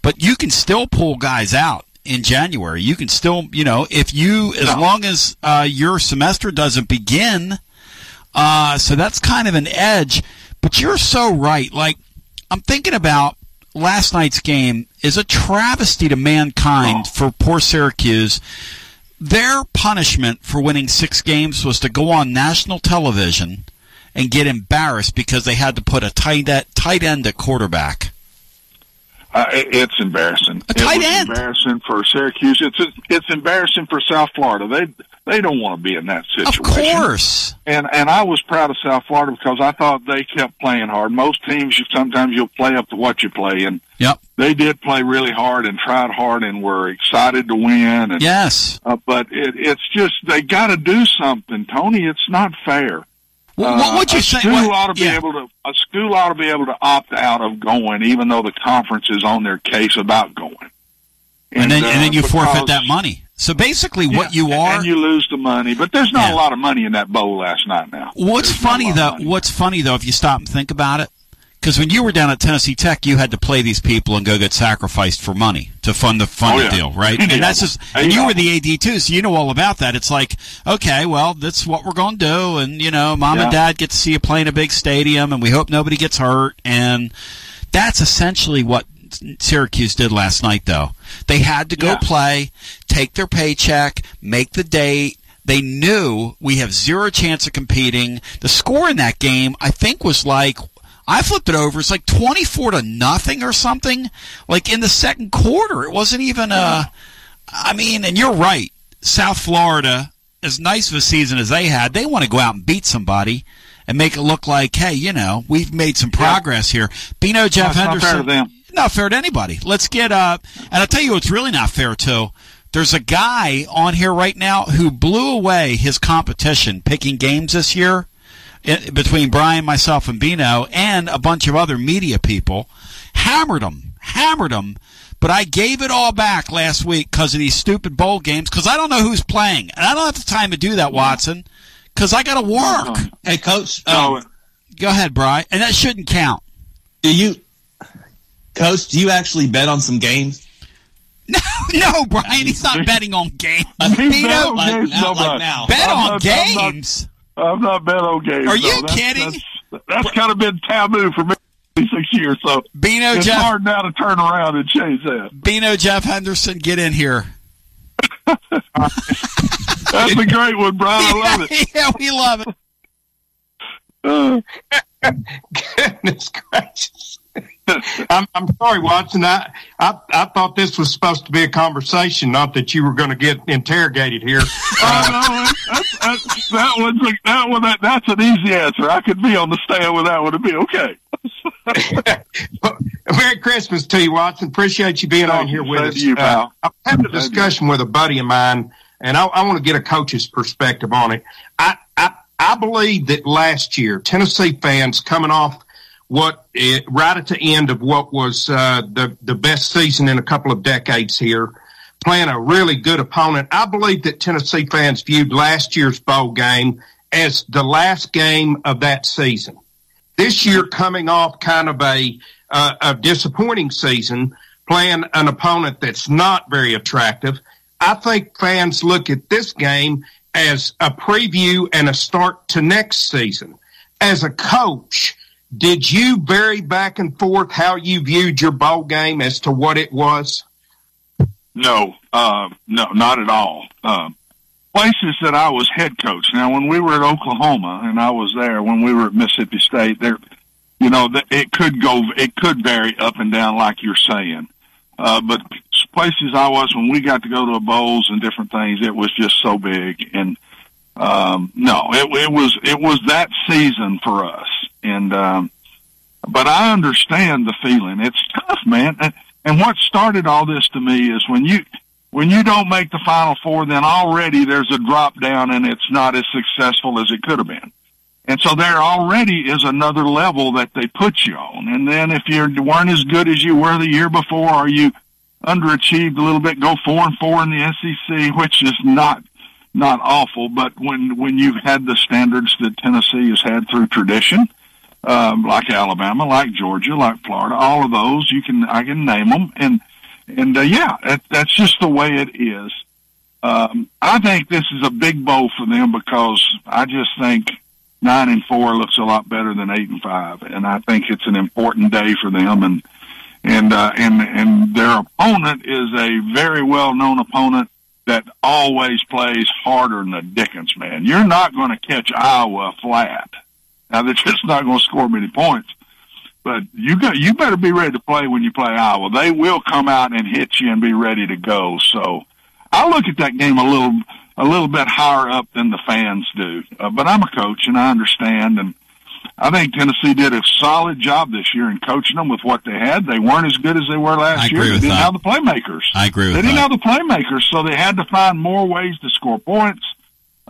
but you can still pull guys out in January. You can still, you know, if you, as long as uh, your semester doesn't begin, uh, so that's kind of an edge. But you're so right. Like, I'm thinking about last night's game is a travesty to mankind for poor Syracuse. Their punishment for winning six games was to go on national television and get embarrassed because they had to put a tight tight end at quarterback. Uh, it- it's embarrassing. A tight it was end. embarrassing for Syracuse. It's it's embarrassing for South Florida. They they don't want to be in that situation. Of course. And and I was proud of South Florida because I thought they kept playing hard. Most teams, you sometimes you'll play up to what you play, and Yep. they did play really hard and tried hard and were excited to win. And, Yes. uh, but it, it's just they got to do something, Tony. It's not fair. What- what would you a say- School what- ought to be yeah. able to. A school ought to be able to opt out of going, even though the conference is on their case about going. And, then, uh, and then you forfeit that money. So basically, what you are. and you lose the money. But there's not a lot of money in that bowl last night. Now, What's There's funny though? What's funny though, if you stop and think about it, because when you were down at Tennessee Tech, you had to play these people and go get sacrificed for money to fund the fund Oh, the yeah. deal, right? Yeah. And that's just, and you were the AD too, so you know all about that. It's like, okay, well, that's what we're going to do, and you know, mom and dad get to see you play in a big stadium, and we hope nobody gets hurt, and that's essentially what Syracuse did last night, though. They had to go Yeah. play, take their paycheck, make the date. They knew we have zero chance of competing. The score in that game, I think, was like I flipped it over. It's like twenty-four to nothing or something. Like in the second quarter, it wasn't even a. I mean, and you're right. South Florida, as nice of a season as they had, they want to go out and beat somebody and make it look like, hey, you know, we've made some progress here. Bino Jeff not fair Henderson, to them. not fair to anybody. Let's get up. And I'll tell you what's really not fair too. There's a guy on here right now who blew away his competition picking games this year i- between Brian, myself, and Bino, and a bunch of other media people. Hammered him, hammered him. But I gave it all back last week because of these stupid bowl games because I don't know who's playing. And I don't have the time to do that, Watson, because I got to work. Hey, coach. Um, Go ahead, Brian. And that shouldn't count. Do you, coach? Do you actually bet on some games? No, no, Brian, he's not betting on games. He's Bino, bet on like now, so like much. now. Bet I'm on not- games. I'm not bet on games. Are you though. That's- kidding? That's, that's kind of been taboo for me these six years. So Bino it's Jeff- hard now to turn around and change that. Bino Jeff Henderson, get in here. That's a great one, Brian. I love it. yeah, we love it. Uh. Goodness gracious. I'm, I'm sorry, Watson. I, I I thought this was supposed to be a conversation, not that you were going to get interrogated here. Oh, no, that's, that's, that one's a, that one. That, that's an easy answer. I could be on the stand with that one. It'd be okay. Merry Christmas to you, Watson. Appreciate you being on here with us. you. Uh, I was having a discussion with a buddy of mine, and I, I want to get a coach's perspective on it. I, I I believe that last year, Tennessee fans coming off what eh, right at the end of what was uh, the the best season in a couple of decades here, playing a really good opponent. I believe that Tennessee fans viewed last year's bowl game as the last game of that season this year coming off kind of a uh, a disappointing season, playing an opponent that's not very attractive. I think fans look at this game as a preview and a start to next season. As a coach, did you vary back and forth how you viewed your bowl game as to what it was? No, uh, no, not at all. Um, places that I was head coach. Now, when we were at Oklahoma and I was there, when we were at Mississippi State, there, you know, it could go, it could vary up and down, like you're saying. Uh, but places I was when we got to go to bowls and different things, it was just so big. And um, no, it, it was it was that season for us. And um, but I understand the feeling. It's tough, man. And, and what started all this to me is when you when you don't make the final four, then already there's a drop down and it's not as successful as it could have been. And so there already is another level that they put you on. And then if you weren't as good as you were the year before, or you underachieved a little bit, go four and four in the SEC, which is not not awful. But when when you've had the standards that Tennessee has had through tradition, um, like Alabama, like Georgia, like Florida, all of those you can I can name them, and And uh, yeah, that, that's just the way it is. Um, I think this is a big bowl for them because I just think nine and four looks a lot better than eight and five, and I think it's an important day for them. And and uh, and and their opponent is a very well known opponent that always plays harder than the Dickens man. You're not going to catch Iowa flat. Now they're just not going to score many points. But you got you better be ready to play when you play Iowa. They will come out and hit you and be ready to go. So I look at that game a little a little bit higher up than the fans do. Uh, but I'm a coach and I understand and I think Tennessee did a solid job this year in coaching them with what they had. They weren't as good as they were last I year. agree They with didn't that. have the playmakers. I agree with They didn't that. have the playmakers, so they had to find more ways to score points,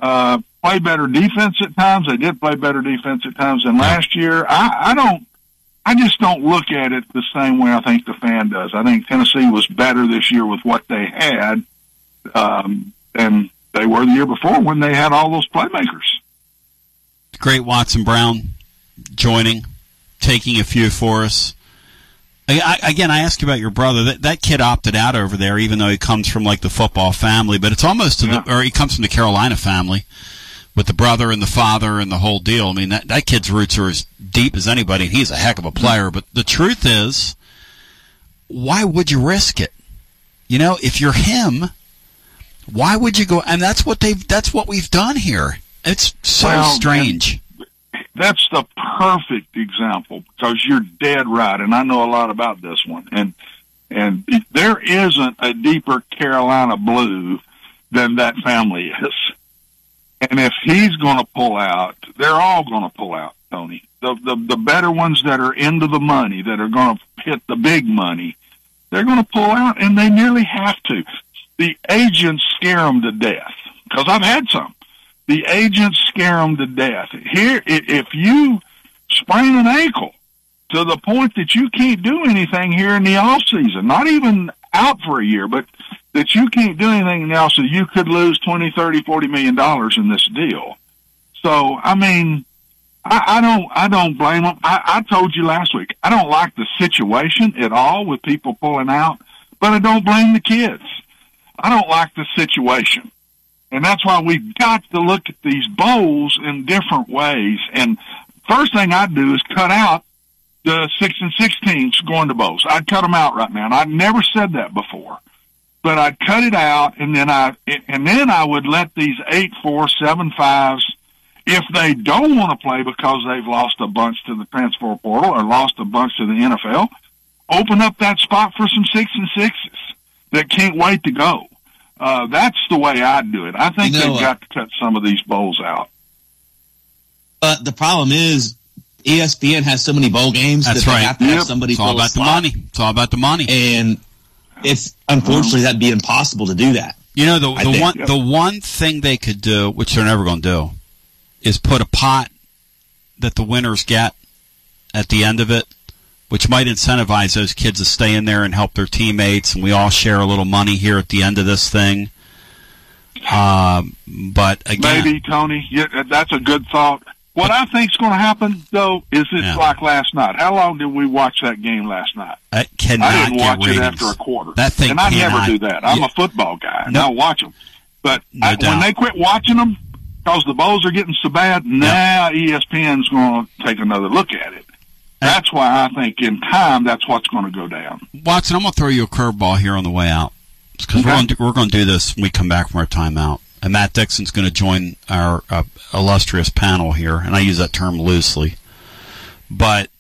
uh, play better defense at times. They did play better defense at times than last year. I, I don't, I just don't look at it the same way I think the fan does. I think Tennessee was better this year with what they had, um, than they were the year before when they had all those playmakers. Great Watson Brown joining, taking a few for us. I, I, again, I ask you about your brother. That that kid opted out over there, even though he comes from like the football family. But it's almost to the, or he comes from the Carolina family with the brother and the father and the whole deal. I mean, that that kid's roots are as deep as anybody. He's a heck of a mm-hmm. player. But the truth is, why would you risk it? You know, if you're him, why would you go? And that's what they've. That's what we've done here. It's so Well, strange. That's the perfect example because you're dead right, and I know a lot about this one. And and there isn't a deeper Carolina blue than that family is. And if he's going to pull out, they're all going to pull out, Tony. The, the the better ones that are into the money, that are going to hit the big money, they're going to pull out, and they nearly have to. The agents scare them to death because I've had some. The agents scare them to death. Here, if you sprain an ankle to the point that you can't do anything here in the off season, not even out for a year, but that you can't do anything now, so you could lose twenty, thirty, forty million dollars in this deal. So, I mean, I, I don't, I don't blame them. I, I told you last week, I don't like the situation at all with people pulling out, but I don't blame the kids. I don't like the situation. And that's why we've got to look at these bowls in different ways. And first thing I'd do is cut out the six and six teams going to bowls. I'd cut them out right now. And I'd never said that before, but I'd cut it out and then I, and then I would let these eight, four, seven, fives, if they don't want to play because they've lost a bunch to the transfer portal or lost a bunch to the NFL, open up that spot for some six and sixes that can't wait to go. Uh, that's the way I'd do it. I think You know, they've got to cut some of these bowls out. But the problem is, ESPN has so many bowl games That's that they right. have to have somebody It's all about the slot. money. It's all about the money. And it's unfortunately that'd be impossible to do that. You know the the think. one the one thing they could do, which they're never going to do, is put a pot that the winners get at the end of it, which might incentivize those kids to stay in there and help their teammates, and we all share a little money here at the end of this thing. Um, but again, Maybe Tony, yeah, that's a good thought. What I think's going to happen though is it's Yeah. like last night. How long did we watch that game last night? that cannot I didn't watch it after a quarter. That thing and I cannot- never do that. I'm Yeah. a football guy, and No. I'll watch them. But No I, when they quit watching them because the bowls are getting so bad, now ESPN's going to take another look at it. That's why I think in time that's what's going to go down. Watson, I'm going to throw you a curveball here on the way out because we're going to we're going to do this when we come back from our timeout. And Matt Dixon's going to join our uh, illustrious panel here, and I use that term loosely. But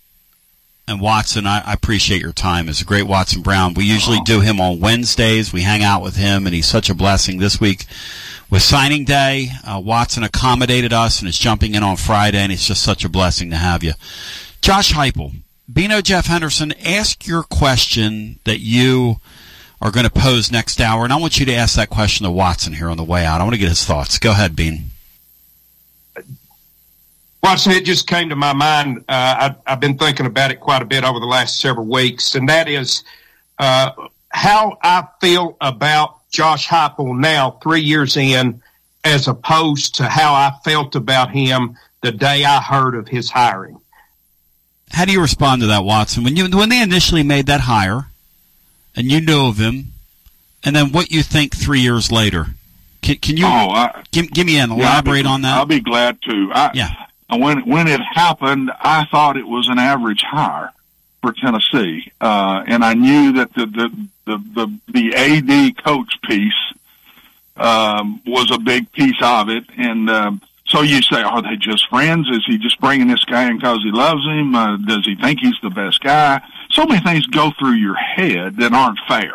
and Watson, I, I appreciate your time. It's a great Watson Brown. We usually do him on Wednesdays. We hang out with him, and he's such a blessing. This week with signing day. Uh, Watson accommodated us and is jumping in on Friday, and it's just such a blessing to have you. Josh Heupel, Bino Jeff Henderson, ask your question that you are going to pose next hour, and I want you to ask that question to Watson here on the way out. I want to get his thoughts. Go ahead, Bean. Watson, it just came to my mind. Uh, I, I've been thinking about it quite a bit over the last several weeks, and that is uh, how I feel about Josh Heupel now, three years in, as opposed to how I felt about him the day I heard of his hiring. How do you respond to that, Watson? When you when they initially made that hire, and you knew of him, and then what you think three years later. Can, can you Oh, I- give, give me an Yeah, I'll be- elaborate on that? I'll be glad to. I, Yeah. When when it happened, I thought it was an average hire for Tennessee, uh, and I knew that the the the the, the AD coach piece um, was a big piece of it, and. Um, so you say, are they just friends? Is he just bringing this guy in because he loves him? Uh, does he think he's the best guy? So many things go through your head that aren't fair.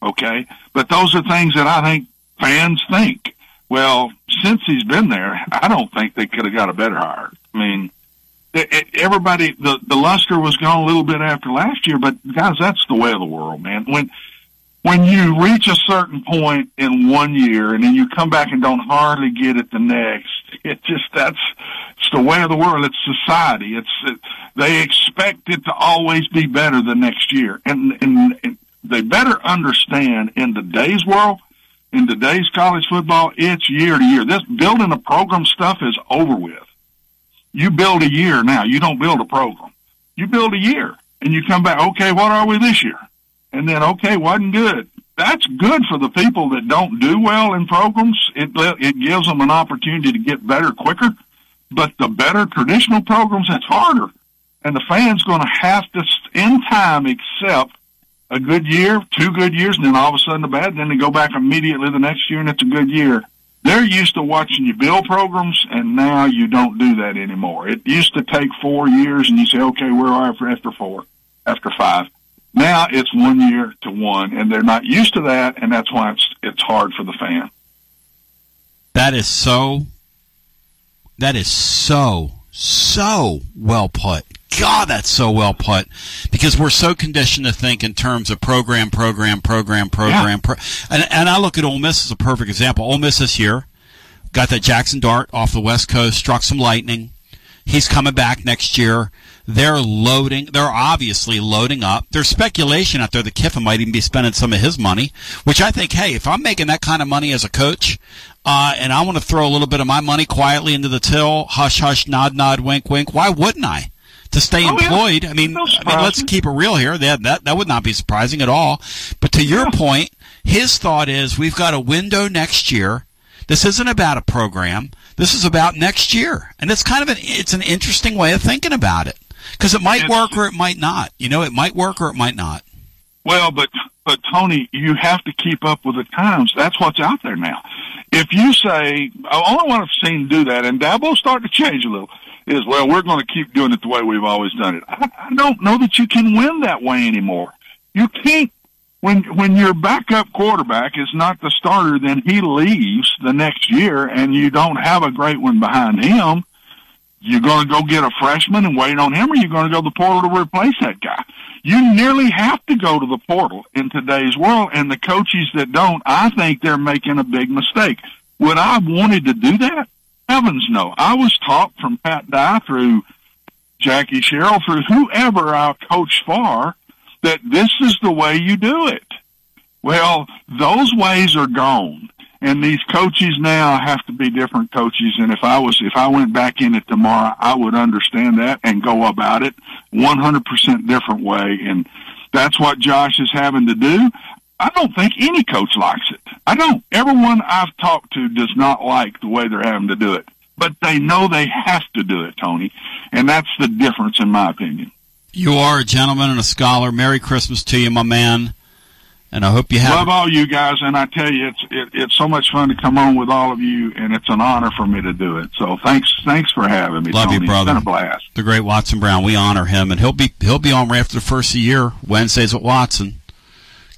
Okay, but those are things that I think fans think. Well, since he's been there, I don't think they could have got a better hire. I mean, everybody, the the luster was gone a little bit after last year, but guys, that's the way of the world, man. When when you reach a certain point in one year and then you come back and don't hardly get it the next, it just that's it's the way of the world. It's society. It's it, they expect it to always be better the next year, and and, and they better understand in today's world, in today's college football, it's year to year. This building a program stuff is over with. You build a year now. You don't build a program. You build a year, and you come back. Okay, what are we this year? and then okay, wasn't good. That's good for the people that don't do well in programs. It it gives them an opportunity to get better quicker. But the better traditional programs, it's harder, and the fans going to have to in time accept a good year, two good years, and then all of a sudden a bad. Then they go back immediately the next year, and it's a good year. They're used to watching you build programs, and now you don't do that anymore. It used to take four years, and you say, okay, where are we after four, after five? Now it's one year to one, and they're not used to that, and that's why it's it's hard for the fan. That is so. That is so so well put. God, that's so well put. Because we're so conditioned to think in terms of program, program, program, program. Pro- and, and I look at Ole Miss as a perfect example. Ole Miss this year got that Jaxson Dart off the West Coast, struck some lightning. He's coming back next year. They're loading. They're obviously loading up. There's speculation out there that Kiffin might even be spending some of his money, which I think, hey, if I'm making that kind of money as a coach, uh, and I want to throw a little bit of my money quietly into the till, hush, hush, nod, nod, wink, wink, why wouldn't I? To stay employed, I mean, I mean, let's keep it real here. That, that that would not be surprising at all. But to your point, his thought is we've got a window next year. This isn't about a program. This is about next year, and it's kind of an it's an interesting way of thinking about it because it might work or it might not. You know, it might work or it might not. Well, but but Tony, you have to keep up with the times. That's what's out there now. If you say, the only one I've seen do that, and Dabo's starting to change a little, is well, we're going to keep doing it the way we've always done it. I, I don't know that you can win that way anymore. You can't. When when your backup quarterback is not the starter, then he leaves the next year, and you don't have a great one behind him. You're going to go get a freshman and wait on him, or you're going to go to the portal to replace that guy. You nearly have to go to the portal in today's world, and the coaches that don't, I think they're making a big mistake. Would I have wanted to do that? Heavens no. I was taught from Pat Dye through Jackie Sherrill through whoever I coached for that this is the way you do it. Well, those ways are gone. And these coaches now have to be different coaches. And if I was, if I went back in it tomorrow, I would understand that and go about it 100% different way. And that's what Josh is having to do. I don't think any coach likes it. I don't. Everyone I've talked to does not like the way they're having to do it. But they know they have to do it, Tony. And that's the difference in my opinion. You are a gentleman and a scholar. Merry Christmas to you, my man. And I hope you have. Love all you guys, and I tell you, it's it, it's so much fun to come on with all of you, and it's an honor for me to do it. So thanks, thanks for having me. Love Tony. you, brother. It's been a blast. The great Watson Brown. We honor him, and he'll be he'll be on right after the first of the year. Wednesdays with Watson,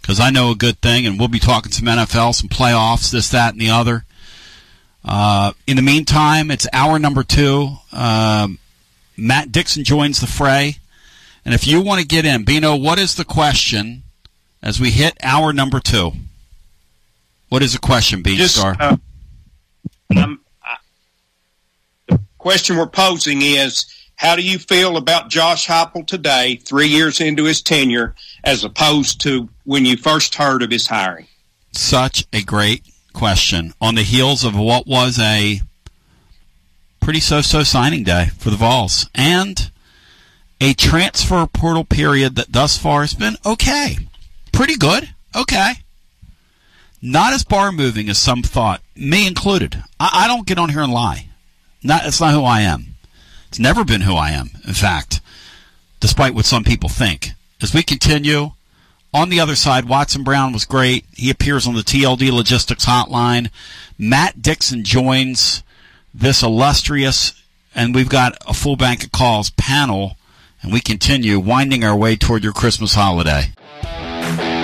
because I know a good thing, and we'll be talking some NFL, some playoffs, this, that, and the other. Uh, in the meantime, it's hour number two. Um, Matt Dixon joins the fray, and if you want to get in, Bino, what is the question as we hit hour number two? What is the question, Beanstar? uh, um, I- the question we're posing is how do you feel about Josh Heupel today, three years into his tenure, as opposed to when you first heard of his hiring? Such a great question on the heels of what was a pretty so-so signing day for the Vols and a transfer portal period that thus far has been okay, pretty good. Okay. Not as bar moving as some thought, me included. I, I don't get on here and lie. Not, that's not who I am. It's never been who I am, in fact, despite what some people think. As we continue, on the other side, Watson Brown was great. He appears on the TLD Logistics Hotline. Matt Dixon joins this illustrious, and we've got a full bank of calls panel, and we continue winding our way toward your Christmas holiday.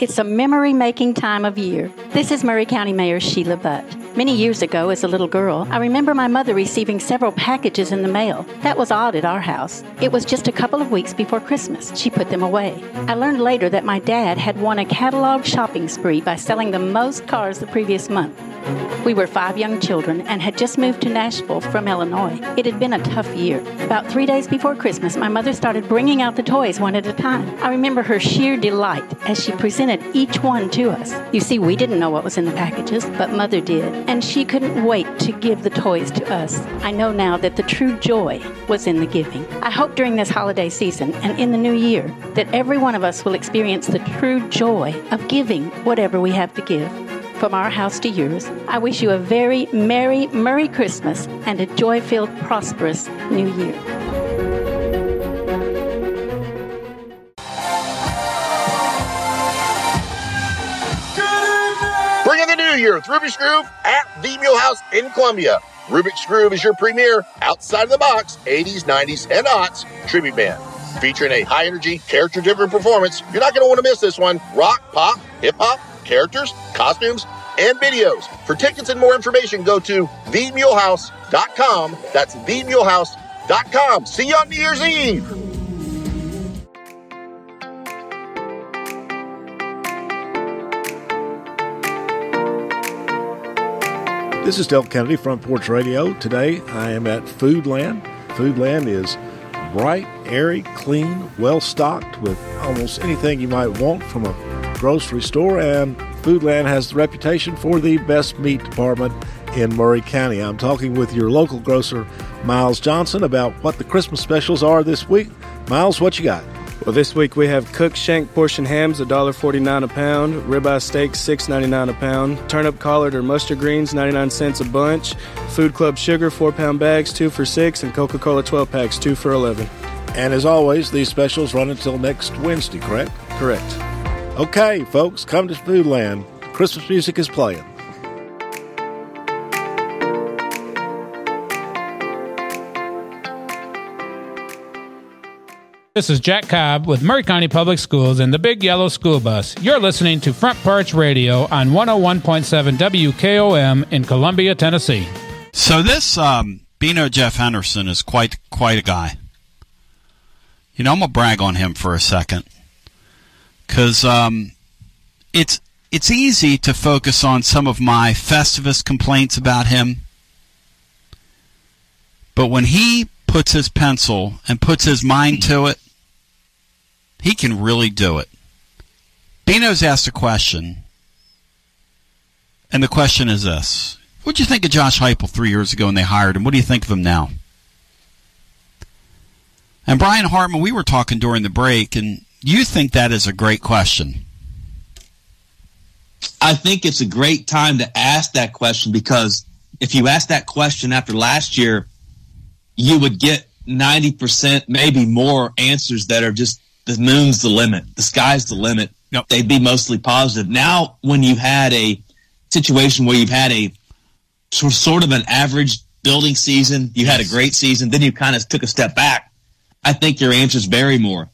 It's a memory making time of year. This is Maury County Mayor Sheila Butt. Many years ago, as a little girl, I remember my mother receiving several packages in the mail. That was odd at our house. It was just a couple of weeks before Christmas. She put them away. I learned later that my dad had won a catalog shopping spree by selling the most cars the previous month. We were five young children and had just moved to Nashville from Illinois. It had been a tough year. About three days before Christmas, my mother started bringing out the toys one at a time. I remember her sheer delight as she presented each one to us. You see, we didn't know what was in the packages, but Mother did, and she couldn't wait to give the toys to us. I know now that the true joy was in the giving. I hope during this holiday season and in the new year that every one of us will experience the true joy of giving whatever we have to give from our house to yours. I wish you a very merry, merry Christmas and a joy filled, prosperous new year. Bring in the new year with Rubik's Groove at the Mule House in Columbia. Rubik's Groove is your premier outside of the box 80s, 90s, and aughts tribute band. Featuring a high energy, character driven performance, you're not going to want to miss this one. Rock, pop, hip hop, characters, costumes, and videos. For tickets and more information, go to themulehouse.com. That's themulehouse.com. See you on New Year's Eve. This is Del Kennedy, Front Porch Radio. Today I am at Foodland. Foodland is bright, airy, clean, well stocked with almost anything you might want from a grocery store, and Foodland has the reputation for the best meat department in Maury County. I'm talking with your local grocer, Miles Johnson, about what the Christmas specials are this week. Miles, what you got? Well, this week we have cooked shank portion hams, $1.49 a pound, ribeye steaks, $6.99 a pound, turnip collard or mustard greens, 99 cents a bunch, Food Club sugar, 4 pound bags, 2 for 6, and Coca Cola 12 packs, 2 for 11. And as always, these specials run until next Wednesday, correct? Correct. Okay, folks, come to Foodland. Christmas music is playing. This is Jack Cobb with Maury County Public Schools and the Big Yellow School Bus. You're listening to Front Porch Radio on 101.7 WKOM in Columbia, Tennessee. So this um, Bino Jeff Henderson is quite quite a guy. You know, I'm gonna brag on him for a second because um, it's it's easy to focus on some of my Festivus complaints about him, but when he puts his pencil and puts his mind to it, he can really do it. Bino's asked a question, and the question is this. What do you think of Josh Heupel three years ago when they hired him? What do you think of him now? And Brian Hartman, we were talking during the break, and you think that is a great question. I think it's a great time to ask that question because if you ask that question after last year, you would get 90%, maybe more answers that are just the moon's the limit, the sky's the limit. Yep. They'd be mostly positive. Now, when you had a situation where you've had a sort of an average building season, you had a great season, then you kind of took a step back. I think your answers vary more.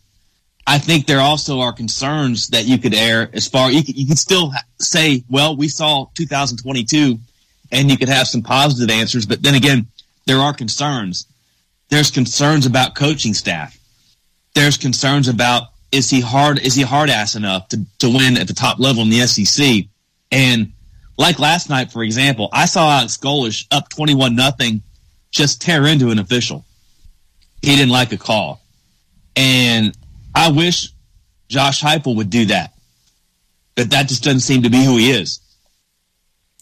I think there also are concerns that you could air as far you could, you could still say, well, we saw 2022, and you could have some positive answers, but then again, there are concerns. There's concerns about coaching staff. There's concerns about is he hard is he hard ass enough to, to win at the top level in the SEC? And like last night, for example, I saw Alex Golesh up 21 nothing just tear into an official. He didn't like a call. And I wish Josh Heupel would do that. But that just doesn't seem to be who he is.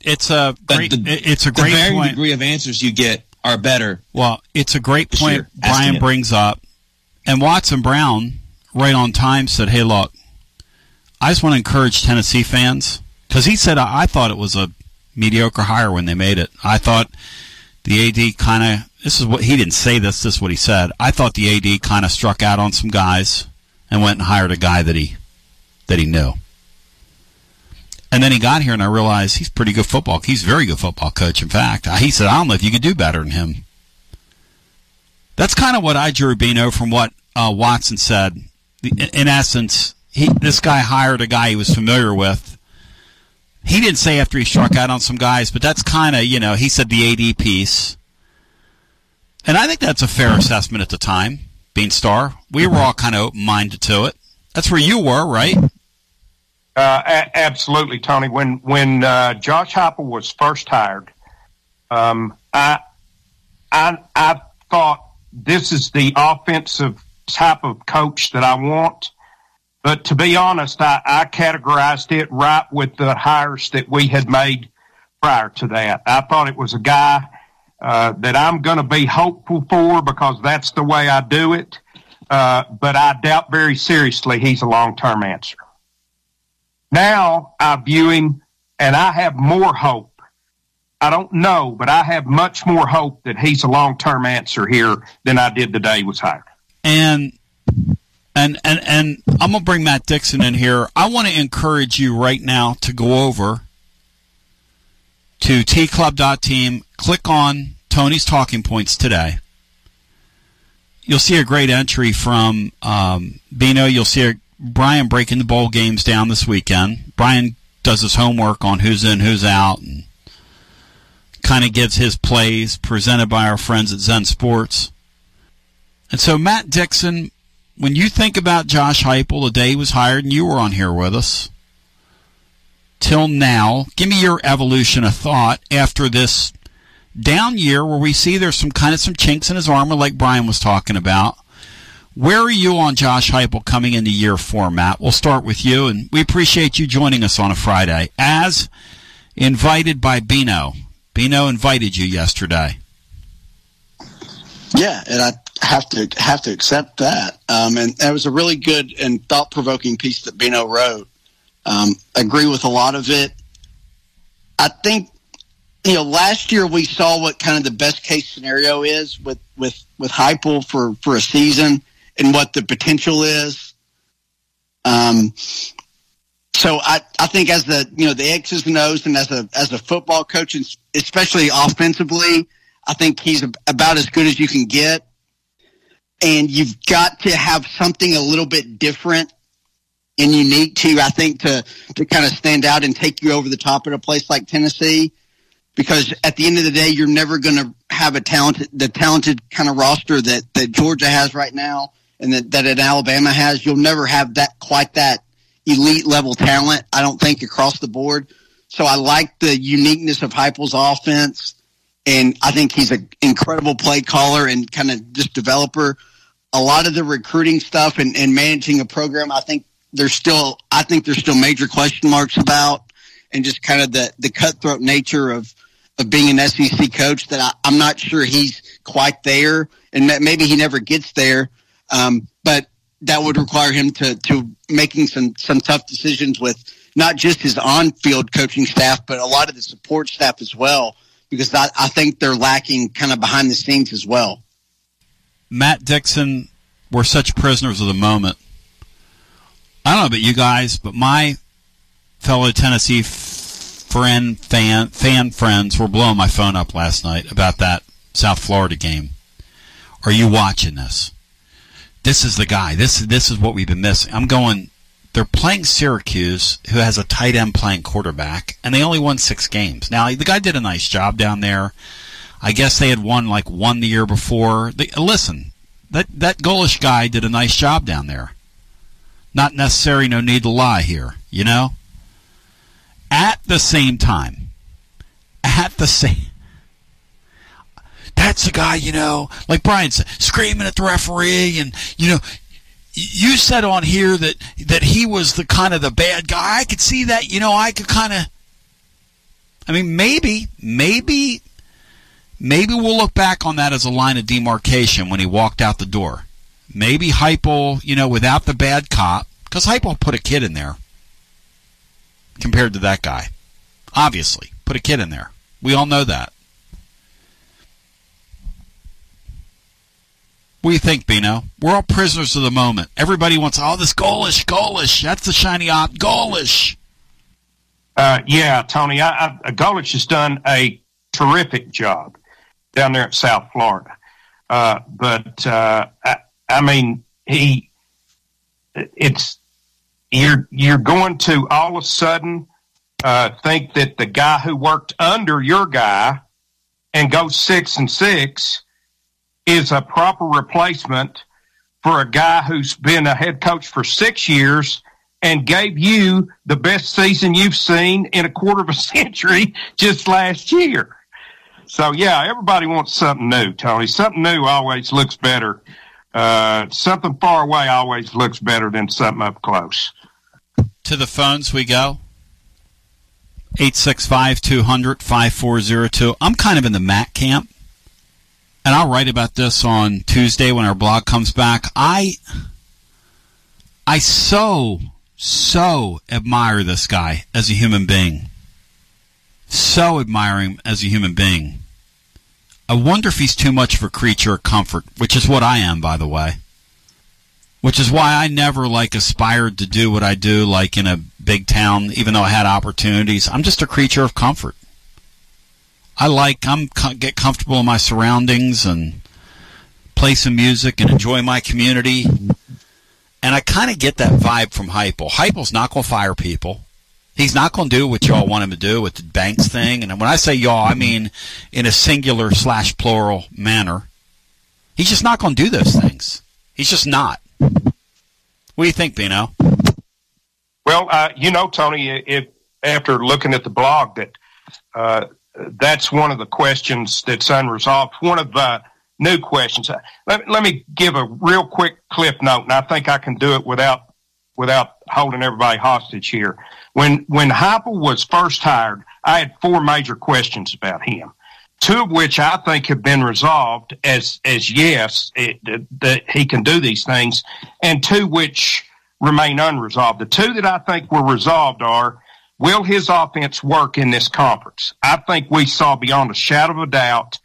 It's a great, the, it's a great the varying point. degree of answers you get are better. Well, it's a great point year, Brian brings up. And Watson Brown, right on time, said, Hey, look, I just want to encourage Tennessee fans. Because he said, I, I thought it was a mediocre hire when they made it. I thought the AD kind of, this is what, he didn't say this, this is what he said. I thought the AD kind of struck out on some guys and went and hired a guy that he, that he knew. And then he got here, and I realized he's pretty good football. He's a very good football coach. In fact, he said, "I don't know if you could do better than him." That's kind of what I drew Bino from what uh, Watson said. In essence, he this guy hired a guy he was familiar with. He didn't say after he struck out on some guys, but that's kind of you know he said the AD piece, and I think that's a fair assessment at the time. Beanstar, we were all kind of open minded to it. That's where you were, right? Uh, a- absolutely, Tony. When when uh, Josh Heupel was first hired, um, I I I thought this is the offensive type of coach that I want. But to be honest, I, I categorized it right with the hires that we had made prior to that. I thought it was a guy uh, that I'm going to be hopeful for because that's the way I do it. Uh, but I doubt very seriously he's a long term answer. Now I view him and I have more hope. I don't know, but I have much more hope that he's a long term answer here than I did the day he was hired. And and and and I'm gonna bring Matt Dixon in here. I want to encourage you right now to go over to tclub.team, click on Tony's talking points today. You'll see a great entry from um, Bino. You'll see a, Brian breaking the bowl games down this weekend. Brian does his homework on who's in, who's out, and kind of gives his plays presented by our friends at Zen Sports. And so, Matt Dixon, when you think about Josh Heupel the day he was hired, and you were on here with us, till now, give me your evolution of thought after this down year where we see there's some kind of some chinks in his armor, like Brian was talking about. Where are you on Josh Heupel coming into year four, Matt? We'll start with you, and we appreciate you joining us on a Friday, as invited by Bino. Bino invited you yesterday. Yeah, and I have to have to accept that. Um, and that was a really good and thought provoking piece that Bino wrote. Um, agree with a lot of it. I think you know last year we saw what kind of the best case scenario is with with with Heupel for for a season and what the potential is. Um, so I, I think as the you know the X's and O's and as a as a football coach, and especially offensively, I think he's about as good as you can get. And you've got to have something a little bit different and unique to I think to to kind of stand out and take you over the top at a place like Tennessee. Because at the end of the day, you're never going to have a talented the talented kind of roster that that Georgia has right now and that that Alabama has. You'll never have that quite that elite level talent. I don't think across the board. So I like the uniqueness of Heupel's offense, and I think he's an incredible play caller and kind of just developer. A lot of the recruiting stuff and, and managing a program, I think there's still, I think there's still major question marks about, and just kind of the the cutthroat nature of of being an SEC coach that I, I'm not sure he's quite there, and maybe he never gets there. Um, but that would require him to to making some some tough decisions with not just his on field coaching staff, but a lot of the support staff as well, because I, I think they're lacking kind of behind the scenes as well. Matt Dixon, we're such prisoners of the moment. I don't know about you guys, but my fellow Tennessee friend fan fan friends were blowing my phone up last night about that South Florida game. Are you watching this? This is the guy. This this is what we've been missing. I'm going. They're playing Syracuse, who has a tight end playing quarterback, and they only won six games. Now the guy did a nice job down there. I guess they had won like one the year before. They, listen, that that Golesh guy did a nice job down there. Not necessary, no need to lie here, you know? At the same time, at the same that's the guy, you know, like Brian said, screaming at the referee and you know you said on here that that he was the kind of the bad guy. I could see that, you know, I could kind of I mean, maybe, maybe maybe we'll look back on that as a line of demarcation when he walked out the door. Maybe Heupel, you know, without the bad cop, because Heupel put a kid in there compared to that guy. Obviously, put a kid in there. We all know that. What do you think, Bino? We're all prisoners of the moment. Everybody wants, oh, this Golesh, Golesh. That's the shiny op, Golesh. Uh, yeah, Tony, I, I, Golesh has done a terrific job down there at South Florida. Uh, but uh, I, I mean, he, it's you're you're going to all of a sudden uh, think that the guy who worked under your guy and goes six and six is a proper replacement for a guy who's been a head coach for six years and gave you the best season you've seen in a quarter of a century just last year. So yeah, everybody wants something new, Tony. Something new always looks better. Uh, something far away always looks better than something up close. To the phones we go. 865 200 5402. I'm kind of in the Matt camp, and I'll write about this on Tuesday when our blog comes back. I, I so, so admire this guy as a human being. So admire him as a human being. I wonder if he's too much of a creature of comfort, which is what I am, by the way. Which is why I never like aspired to do what I do, like in a big town, even though I had opportunities. I'm just a creature of comfort. I like I'm get comfortable in my surroundings and play some music and enjoy my community. And I kind of get that vibe from Heupel. Heupel's not going to fire people. He's not going to do what y'all want him to do with the banks thing. And when I say y'all, I mean in a singular slash plural manner. He's just not going to do those things. He's just not. What do you think, Bino? Well, uh, you know, Tony, if after looking at the blog, that uh, that's one of the questions that's unresolved. One of the new questions. Uh, let, let me give a real quick clip note, and I think I can do it without without holding everybody hostage here. When when Heupel was first hired, I had four major questions about him. Two of which I think have been resolved as as yes it, that he can do these things, and two which remain unresolved. The two that I think were resolved are will his offense work in this conference? I think we saw beyond a shadow of a doubt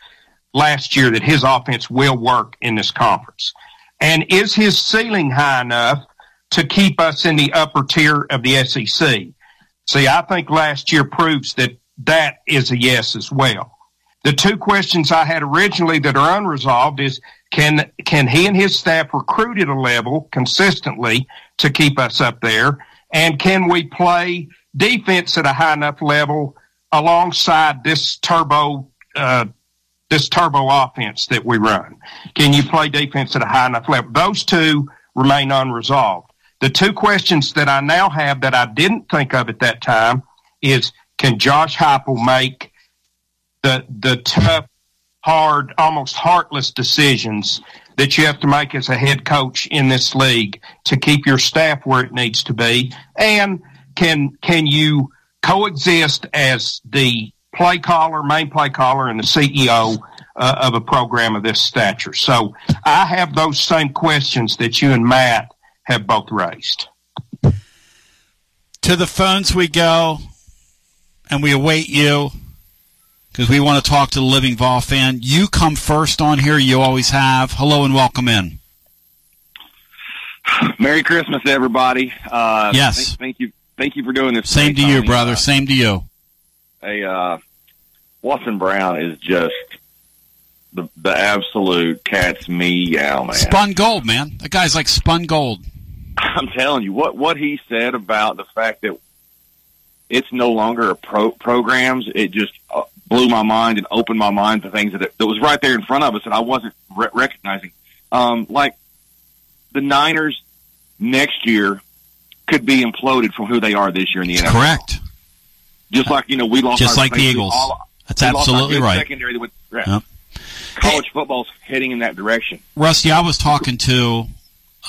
last year that his offense will work in this conference. And is his ceiling high enough to keep us in the upper tier of the SEC? See, I think last year proves that that is a yes as well. The two questions I had originally that are unresolved is can can he and his staff recruit at a level consistently to keep us up there? And can we play defense at a high enough level alongside this turbo uh, this turbo offense that we run? Can you play defense at a high enough level? Those two remain unresolved. The two questions that I now have that I didn't think of at that time is can Josh Heupel make the the tough, hard, almost heartless decisions that you have to make as a head coach in this league to keep your staff where it needs to be? And can can you coexist as the play caller, main play caller, and the CEO uh, of a program of this stature? So I have those same questions that you and Matt have both raised. To the phones we go, and we await you because we want to talk to the Living Vol fan. You come first on here. You always have. Hello and welcome in. Merry Christmas, everybody. Uh, yes. Thank, thank, you. Thank you for doing this. Same to you, brother. Uh, Same to you. Hey, uh, Watson Brown is just the the absolute cat's meow man. Spun gold, man. That guy's like spun gold. I'm telling you what what he said about the fact that it's no longer a pro programs. It just uh, blew my mind and opened my mind to things that that was right there in front of us that I wasn't re- recognizing. Um, like the Niners next year could be imploded from who they are this year in the NFL. Correct. Just like you know, we lost just like the Eagles. All, That's absolutely right. Secondary that went, yep. College football's heading in that direction. Rusty, I was talking to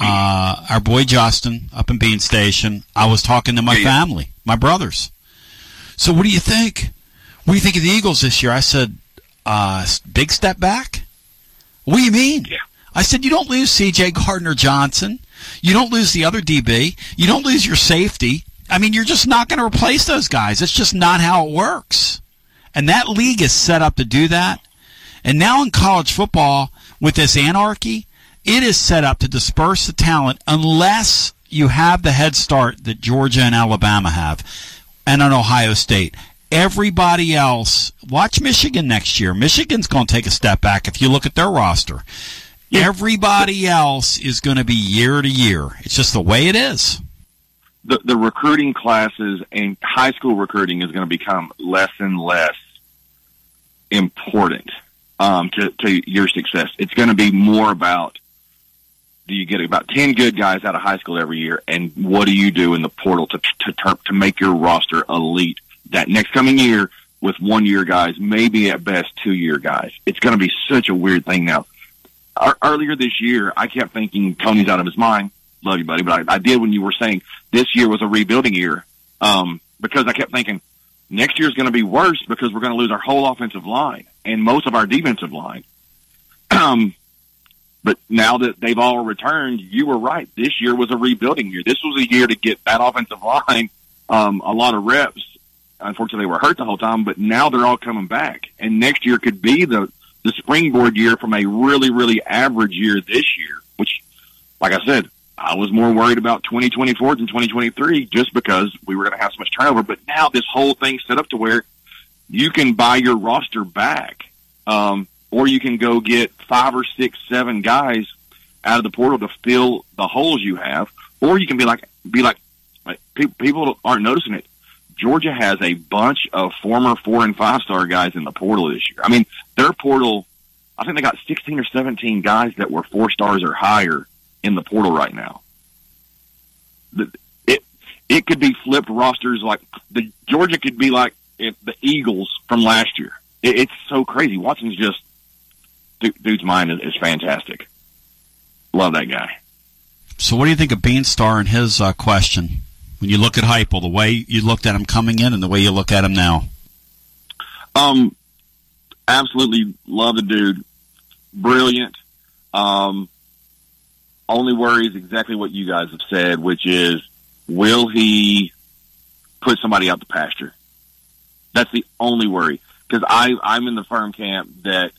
uh, our boy Justin up in Bean Station. I was talking to my yeah. family, my brothers. So, what do you think? What do you think of the Eagles this year? I said, uh, big step back. What do you mean? Yeah. I said, you don't lose C.J. Gardner Johnson. You don't lose the other DB. You don't lose your safety. I mean, you're just not going to replace those guys. It's just not how it works. And that league is set up to do that. And now in college football, with this anarchy, it is set up to disperse the talent unless you have the head start that Georgia and Alabama have, and an Ohio State. Everybody else, watch Michigan next year. Michigan's going to take a step back if you look at their roster. Yeah. Everybody else is going to be year to year. It's just the way it is. The, the recruiting classes and high school recruiting is going to become less and less important um, to, to your success. It's going to be more about do you get about 10 good guys out of high school every year? And what do you do in the portal to, to, to, to make your roster elite that next coming year with one year guys, maybe at best two year guys? It's going to be such a weird thing now. earlier this year, I kept thinking Tony's out of his mind. Love you, buddy. But I, I did when you were saying this year was a rebuilding year. Um, because I kept thinking next year is going to be worse because we're going to lose our whole offensive line and most of our defensive line. Um, but now that they've all returned, you were right. This year was a rebuilding year. This was a year to get that offensive line um, a lot of reps. Unfortunately, they were hurt the whole time, but now they're all coming back. And next year could be the the springboard year from a really, really average year this year. Which, like I said, I was more worried about 2024 than 2023 just because we were going to have so much turnover. But now this whole thing's set up to where you can buy your roster back. Um, or you can go get five or six, seven guys out of the portal to fill the holes you have, or you can be like, be like, like people aren't noticing it. Georgia has a bunch of former four and five star guys in the portal this year. I mean, their portal, I think they got 16 or 17 guys that were four stars or higher in the portal right now. It, it could be flipped rosters like the Georgia could be like the Eagles from last year. It, it's so crazy. Watson's just dude's mind is, is fantastic. Love that guy. So, what do you think of Beanstar and his uh, question? When you look at Heupel, the way you looked at him coming in and the way you look at him now. Um, absolutely love the dude. Brilliant. Um, only worry is exactly what you guys have said, which is, will he put somebody out the pasture? That's the only worry. Because I, I'm in the firm camp that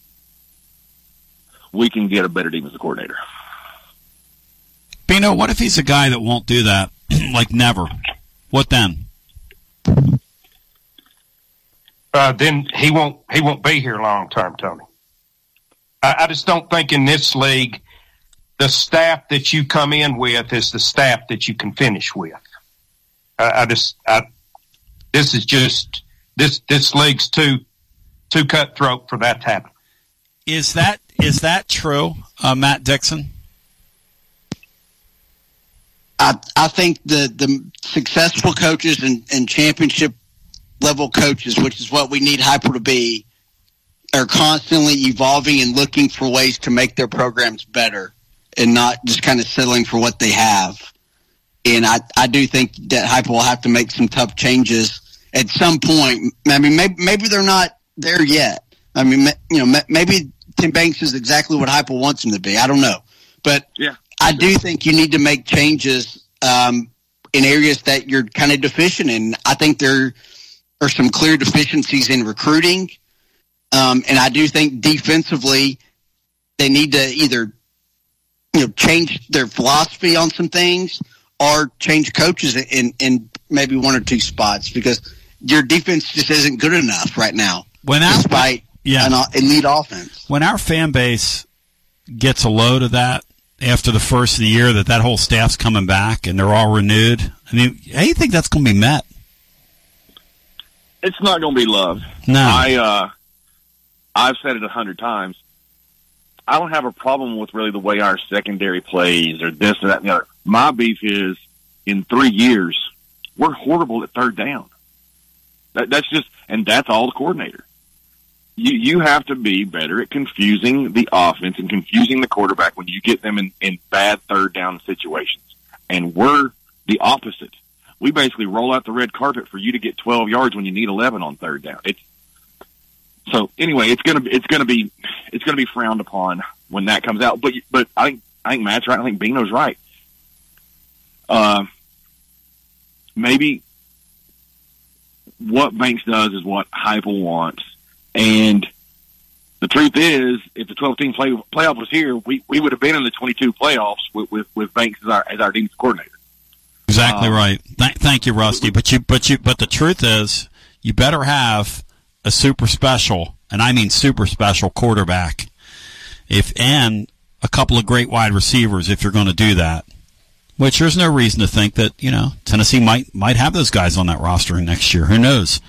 we can get a better defensive coordinator. Bino, what if he's a guy that won't do that? like never. What then? Uh, then he won't he won't be here long term, Tony. I, I just don't think in this league the staff that you come in with is the staff that you can finish with. I just I, this is just this this league's too too cutthroat for that to happen. Is that is that true, uh, Matt Dixon? I I think the the successful coaches and, and championship level coaches, which is what we need Heupel to be, are constantly evolving and looking for ways to make their programs better and not just kind of settling for what they have. And I, I do think that Heupel will have to make some tough changes at some point. I mean, maybe, maybe they're not there yet. I mean, you know, maybe Tim Banks is exactly what Heupel wants him to be. I don't know, but yeah, I do think you need to make changes um, in areas that you're kind of deficient in. I think there are some clear deficiencies in recruiting, um, and I do think defensively they need to either you know change their philosophy on some things or change coaches in in maybe one or two spots because your defense just isn't good enough right now. When despite yeah. an elite offense. When our fan base gets a load of that after the first of the year, that that whole staff's coming back and they're all renewed. I mean, how do you think that's going to be met? It's not going to be love. No, I uh, I've said it a hundred times. I don't have a problem with really the way our secondary plays or this or that and the other. My beef is in three years we're horrible at third down. That, that's just and that's all the coordinator you, you have to be better at confusing the offense and confusing the quarterback when you get them in, in bad third down situations. And we're the opposite. We basically roll out the red carpet for you to get 12 yards when you need 11 on third down. It's so anyway, it's gonna it's gonna be it's gonna be frowned upon when that comes out. But but I think I think Matt's right. I think Bino's right. Uh, maybe what Banks does is what Heupel wants, and the truth is, if the 12 team play, playoff was here, we, we would have been in the 22 playoffs with, with, with Banks as our, as our defensive coordinator. Exactly um, right. Th- thank you, Rusty. But you, but you, but the truth is, you better have a super special, and I mean super special quarterback, if and a couple of great wide receivers if you're going to do that. Which there's no reason to think that you know Tennessee might might have those guys on that roster next year. Who knows?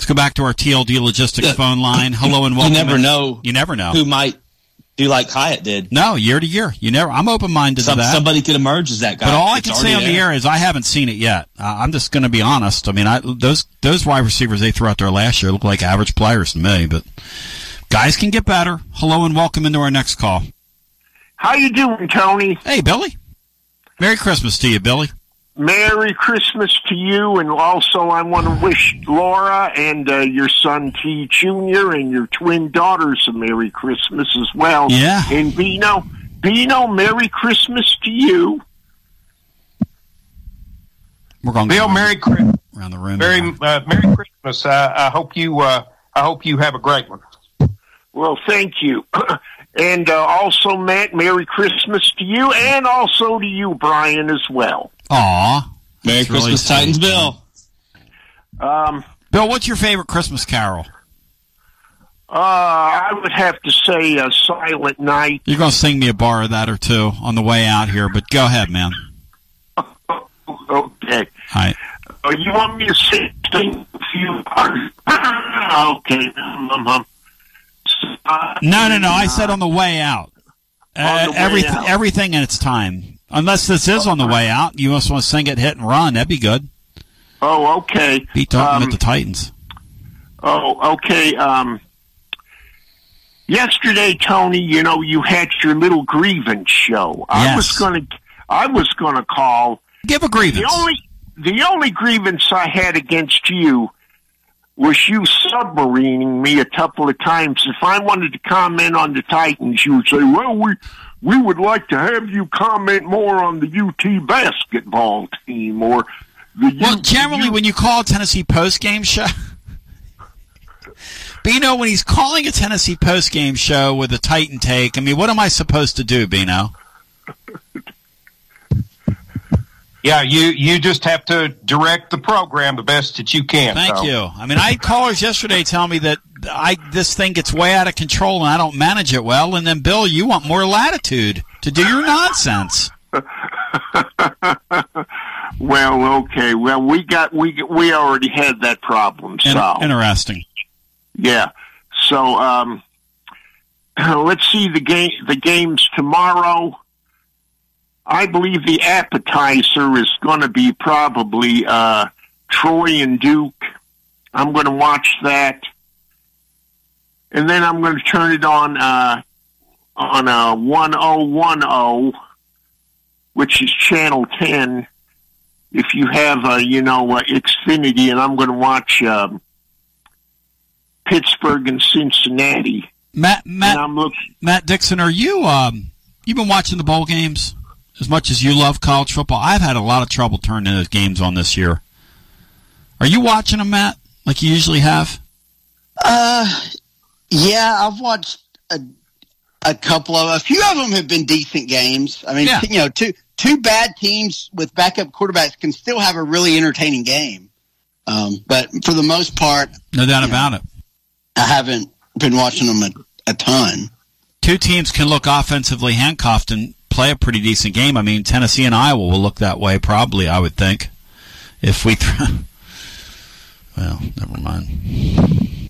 Let's go back to our TLD logistics phone line. Hello and welcome. You never know. You never know who might do like Hyatt did. No, year to year. You never. I'm open minded Some, to that. Somebody could emerge as that guy. But all I can say on already the air is I haven't seen it yet. Uh, I'm just going to be honest. I mean, I, those those wide receivers they threw out there last year look like average players to me. But guys can get better. Hello and welcome into our next call. How you doing, Tony? Hey, Billy. Merry Christmas to you, Billy. Merry Christmas to you, and also I want to wish Laura and uh, your son T Junior and your twin daughters a Merry Christmas as well. Yeah. And Bino, Bino, Merry Christmas to you. We're going Bill, Merry Christmas. around the room. Merry, uh, Merry Christmas. Uh, I hope you. Uh, I hope you have a great one. Well, thank you. and uh, also, Matt, Merry Christmas to you, and also to you, Brian, as well. Aw. Merry That's really Christmas, Titans, sweet. Bill. Um, Bill, what's your favorite Christmas carol? uh, I would have to say a Silent Night. You're going to sing me a bar of that or two on the way out here, but go ahead, man. Okay. All right. Uh, you want me to sing sing a few parts? okay. Um, um. Uh, No, no, no. I said on the way out. Uh, On the way everything, out. everything in its time. Unless this is on the way out, you just want to sing it, hit and run. That'd be good. Oh, okay. Beat talking Um, at the Titans. Oh, okay. Um, yesterday, Tony, you know, you had your little grievance show. I was Yes. going to, I was going to call. Give a grievance. The only, the only grievance I had against you was you submarining me a couple of times. If I wanted to comment on the Titans, you would say, "Well, we we would like to have you comment more on the UT basketball team or the Well, generally, when you call a Tennessee post game show, Bino, when he's calling a Tennessee post game show with a Titan take, I mean, what am I supposed to do, Bino? Yeah, you you just have to direct the program the best that you can. Thank so. you. I mean, I had callers yesterday tell me that I this thing gets way out of control and I don't manage it well. And then, Bill, you want more latitude to do your nonsense. Well, okay. Well, we got we we already had that problem solved. interesting. Yeah. So um, let's see the game. The games tomorrow. I believe the appetizer is going to be probably uh, Troy and Duke. I'm going to watch that, and then I'm going to turn it on uh, on uh, 1010, which is channel 10. If you have, uh, you know, uh, Xfinity, and I'm going to watch. Um, Pittsburgh and Cincinnati. Matt Matt And I'm look- Matt Dixon, are you um you been watching the bowl games as much as you love college football? I've had a lot of trouble turning those games on this year. Are you watching them, Matt, like you usually have? Uh, yeah, I've watched a, a couple of, a few of them have been decent games. I mean, Yeah. you know, two two bad teams with backup quarterbacks can still have a really entertaining game. Um, but for the most part, No doubt about it. I haven't been watching them a, a ton. Two teams can look offensively handcuffed and play a pretty decent game. I mean, Tennessee and Iowa will look that way, probably. I would think, if we. Th- well, never mind.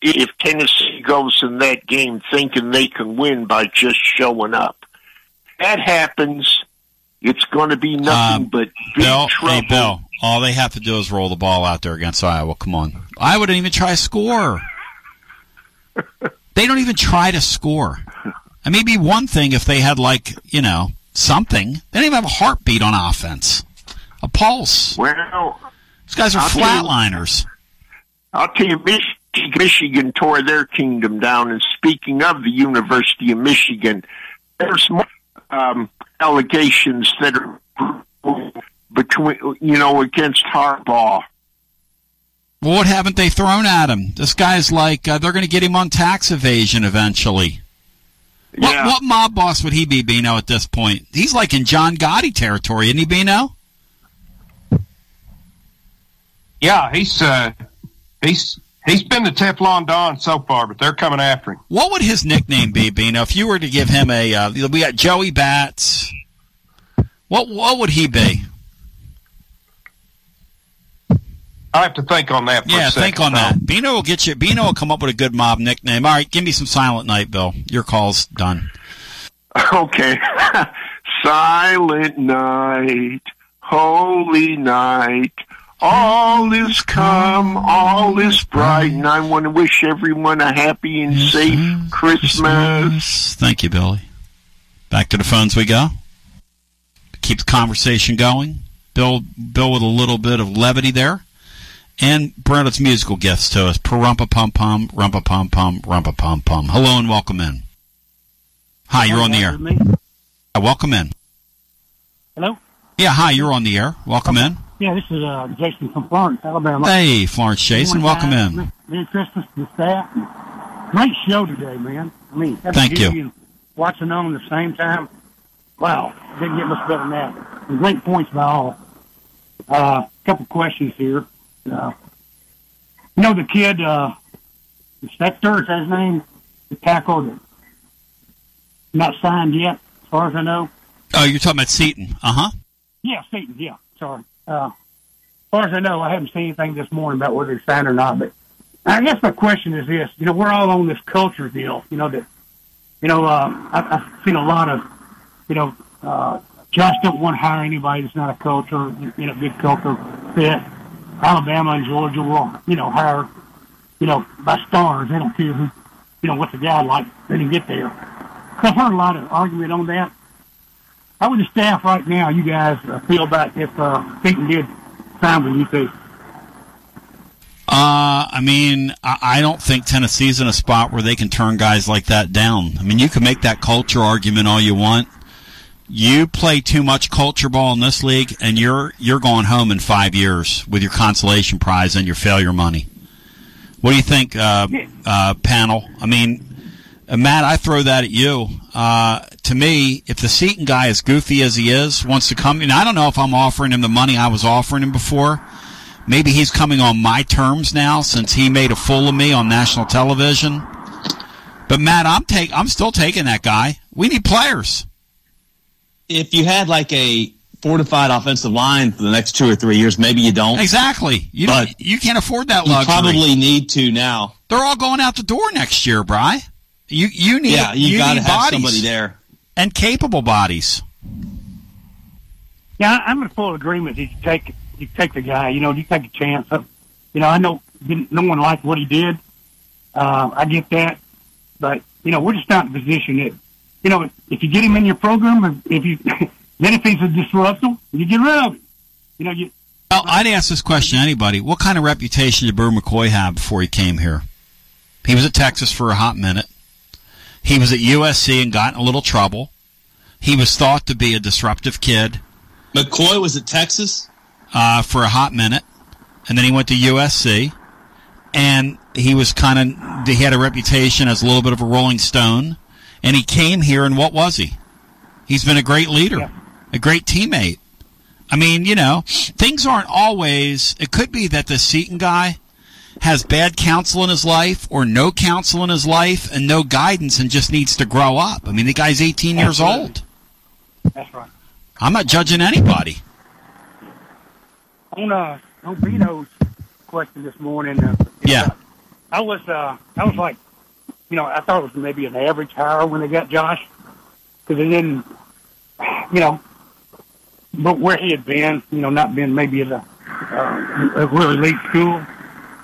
If Tennessee goes in that game thinking they can win by just showing up, that happens. It's going to be nothing Um, but big Bill, trouble. hey Bill, all they have to do is roll the ball out there against Iowa. Come on, Iowa didn't even try to score. they don't even try to score. I mean, be one thing if they had like you know something. They don't even have a heartbeat on offense, a pulse. Well, These guys are I'll flatliners. I'll tell you, Mich- Michigan tore their kingdom down. And speaking of the University of Michigan, there's more um, allegations that are between, you know, against Harbaugh. Well, what haven't they thrown at him? This guy's like uh, they're going to get him on tax evasion eventually. What, Yeah. what mob boss would he be, Bino, at this point? He's like in John Gotti territory, isn't he, Bino? Yeah, he's uh, he's he's been the Teflon Don so far, but they're coming after him. What would his nickname be, Bino? If you were to give him a, uh, we got Joey Bats. What what would he be? I have to think on that. For yeah, a second, think on Tom. that. Bino will get you. Bino will come up with a good mob nickname. All right, give me some Silent Night, Bill. Your call's done. Okay. Silent night, holy night, all is calm, all is bright, and I want to wish everyone a happy and safe Christmas. Thank you, Billy. Back to the phones we go. Keep the conversation going. Bill, Bill, with a little bit of levity there, and Brenda's musical gifts to us. Parumpa pum pum, rumpa pum pum, rumpa pum pum. Hello and welcome in. Hi, you're on the air. Uh, welcome in. Hello? Yeah, hi, you're on the air. Welcome in. Yeah, this is uh, Jason from Florence, Alabama. Hey, Florence Jason, Good welcome in. Merry Christmas to the staff. Great show today, man. I mean, Thank you. Watching them at the same time. Wow, didn't get much better than that. And great points by all. A uh, couple questions here. Uh, you know the kid, uh, Spector, is that his name? The tackle that not signed yet, as far as I know. Oh, you're talking about Seaton. Uh huh. Yeah, Seaton. Yeah, sorry. Uh, as far as I know, I haven't seen anything this morning about whether he's signed or not. But I guess my question is this: you know, we're all on this culture deal. You know that, you know, uh, I, I've seen a lot of, you know, uh, Josh don't want to hire anybody that's not a culture, you know, good culture fit. Alabama and Georgia will, you know, hire, you know, by stars. They don't care who, you know, what's the guy like. They didn't get there. So I've heard a lot of argument on that. How would the staff right now, you guys, uh, feel about if uh, Peyton did sign with you two? Uh, I mean, I, I don't think Tennessee's in a spot where they can turn guys like that down. I mean, you can make that culture argument all you want. You play too much culture ball in this league, and you're you're going home in five years with your consolation prize and your failure money. What do you think, uh, uh, panel? I mean, uh, Matt, I throw that at you. Uh, to me, if the Seaton guy, as goofy as he is, wants to come, and I don't know if I'm offering him the money I was offering him before. Maybe he's coming on my terms now since he made a fool of me on national television. But Matt, I'm take I'm still taking that guy. We need players. If you had like a fortified offensive line for the next two or three years, maybe you don't. Exactly. You But don't, you can't afford that You luxury. probably need to now. They're all going out the door next year, Bry. You you need Yeah, you, you got to have bodies somebody there. and capable bodies. Yeah, I'm in full agreement. You take you take the guy. You know, you take a chance. You know, I know no one liked what he did. Uh, I get that, but you know, we're just not in a position that you know if you get him in your program, if you then if he's a disruptor, you get rid of him. You know, you Well, I'd ask this question to anybody. What kind of reputation did Bru McCoy have before he came here? He was at Texas for a hot minute. He was at USC and got in a little trouble. He was thought to be a disruptive kid. McCoy was at Texas uh, for a hot minute, and then he went to USC, and he was kind of he had a reputation as a little bit of a Rolling Stone, and he came here, and what was he? He's been a great leader, a great teammate. I mean, you know, things aren't always. It could be that the Seaton guy has bad counsel in his life, or no counsel in his life, and no guidance, and just needs to grow up. I mean, the guy's 18 years Absolutely. old. that's right. I'm not judging anybody. On uh, on Vito's question this morning, uh, Yeah. I was uh, I was like, you know, I thought it was maybe an average hire when they got Josh because they didn't, you know, but where he had been, you know, not been maybe at a, uh, a really elite school,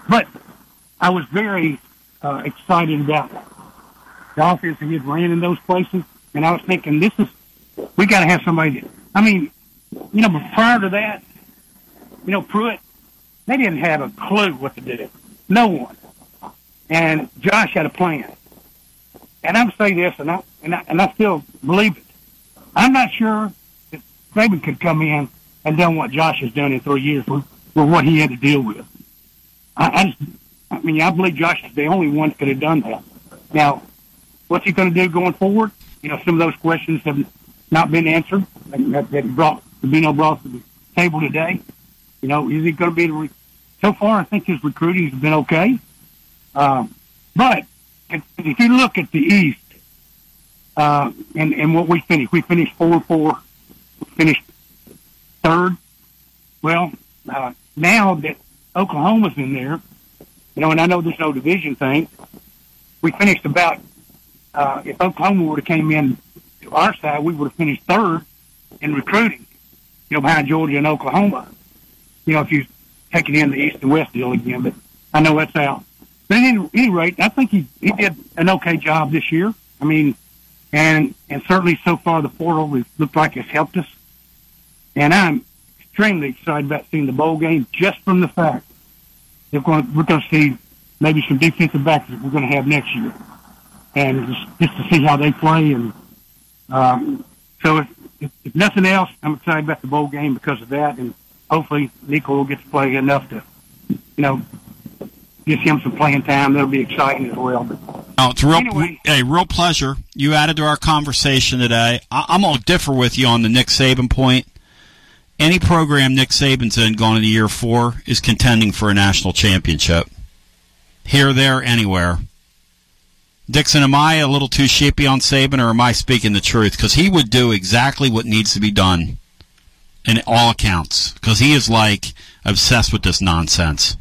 but I was very uh, excited about the offense that he had ran in those places, and I was thinking, this is we got to have somebody. That, I mean, you know, prior to that, you know, Pruitt, they didn't have a clue what to do. No one. And Josh had a plan. And I'm saying this, and I, and I, and I still believe it. I'm not sure that Saban could come in and done what Josh has done in three years with, with what he had to deal with. I, I I mean, I believe Josh is the only one that could have done that. Now, what's he going to do going forward? You know, some of those questions have not been answered that, that brought, Sabino brought to the table today. You know, is he going to be? Re- so far, I think his recruiting has been okay. Um, but if, if you look at the East uh, and and what we finished, we finished four four, finished third. Well, uh, now that Oklahoma's in there, you know, and I know there's no division thing. We finished about, uh, if Oklahoma would have came in to our side, we would have finished third in recruiting, you know, behind Georgia and Oklahoma. You know, if you take it in the East and West deal again, but I know that's out. But at any, any rate, I think he, he did an okay job this year. I mean, and, and certainly so far the portal has looked like it's helped us. And I'm extremely excited about seeing the bowl game just from the fact that we're going, we're going to see maybe some defensive backs that we're going to have next year. And just, just to see how they play. And, um, so if, if, if nothing else, I'm excited about the bowl game because of that. And hopefully Nico will get to play enough to, you know, give him some playing time. That'll be exciting as well. But Oh, it's a real, a real pleasure. You added to our conversation today. I, I'm going to differ with you on the Nick Saban point. Any program Nick Saban's in going into year four is contending for a national championship. Here, there, anywhere. Dixon, am I a little too sheepy on Saban, or am I speaking the truth? Because he would do exactly what needs to be done in all accounts. Because he is like obsessed with this nonsense.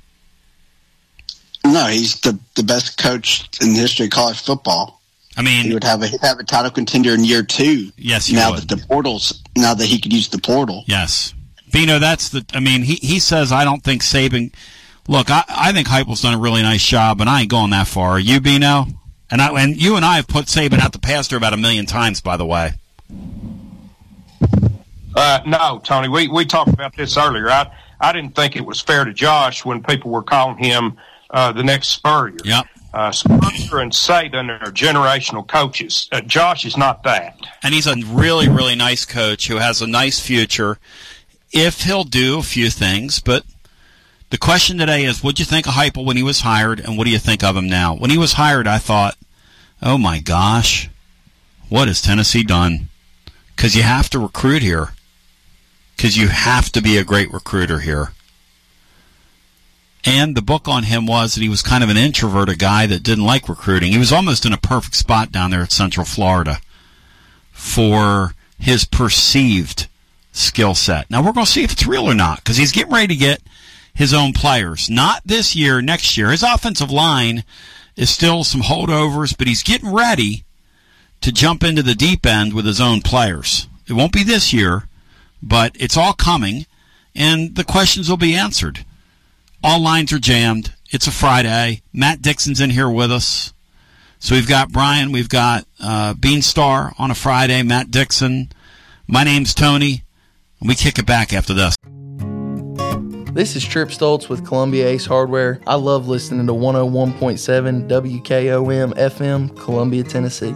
No, he's the the best coach in the history of college football. I mean, he would have a have a title contender in year two. Yes, he now would. that the portals now that he could use the portal. Yes. Bino, that's the. I mean, he he says I don't think Saban. Look, I I think Heupel's done a really nice job, and I ain't going that far. Are you, Bino? And I and you and I have put Saban out the pasture about a million times, by the way. Uh, no, Tony, we, we talked about this earlier. I, I didn't think it was fair to Josh when people were calling him uh, the next Spurrier. Yep. Uh, Spurrier and Saban are generational coaches. Uh, Josh is not that. And he's a really, really nice coach who has a nice future if he'll do a few things. But the question today is, what'd you think of Heupel when he was hired, and what do you think of him now? When he was hired, I thought, oh my gosh, what has Tennessee done? Because you have to recruit here. Because you have to be a great recruiter here. And the book on him was that he was kind of an introvert, a guy that didn't like recruiting. He was almost in a perfect spot down there at Central Florida for his perceived skill set. Now we're going to see if it's real or not because he's getting ready to get his own players. Not this year, next year. His offensive line is still some holdovers, but he's getting ready to jump into the deep end with his own players. It won't be this year, but it's all coming, and the questions will be answered. All lines are jammed. It's a Friday. Matt Dixon's in here with us. So we've got Brian, we've got uh, Beanstar on a Friday, Matt Dixon. My name's Tony. We kick it back after this. This is Trip Stoltz with Columbia Ace Hardware. I love listening to 101.7 WKOM FM, Columbia, Tennessee.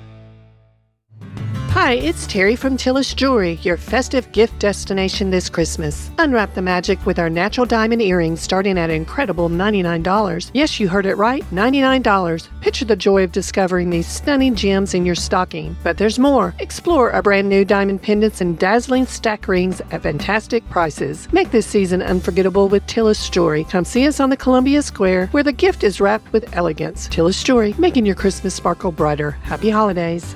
Hi, it's Terry from Tillis Jewelry, your festive gift destination this Christmas. Unwrap the magic with our natural diamond earrings starting at incredible $99. Yes, you heard it right, $99. Picture the joy of discovering these stunning gems in your stocking. But there's more. Explore our brand new diamond pendants and dazzling stack rings at fantastic prices. Make this season unforgettable with Tillis Jewelry. Come see us on the Columbia Square where the gift is wrapped with elegance. Tillis Jewelry, making your Christmas sparkle brighter. Happy holidays.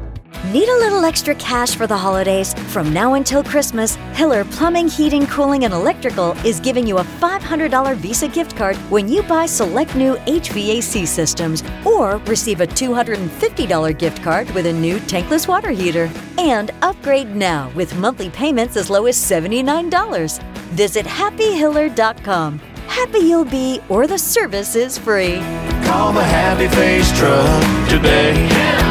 Need a little extra cash for the holidays? From now until Christmas, Hiller Plumbing, Heating, Cooling, and Electrical is giving you a $500 Visa gift card when you buy select new HVAC systems or receive a $250 gift card with a new tankless water heater. And upgrade now with monthly payments as low as $79. Visit happyhiller.com. Happy you'll be, or the service is free. Call the Happy Face Truck today.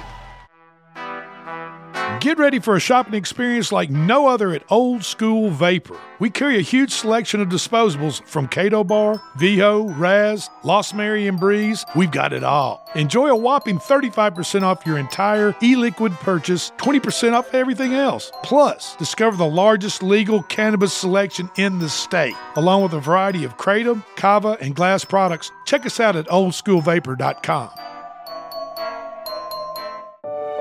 Get ready for a shopping experience like no other at Old School Vapor. We carry a huge selection of disposables from Kado Bar, Viho, Raz, Lost Mary, and Breeze. We've got it all. Enjoy a whopping 35% off your entire e liquid purchase, 20% off everything else. Plus, discover the largest legal cannabis selection in the state, along with a variety of kratom, kava, and glass products. Check us out at oldschoolvapor.com.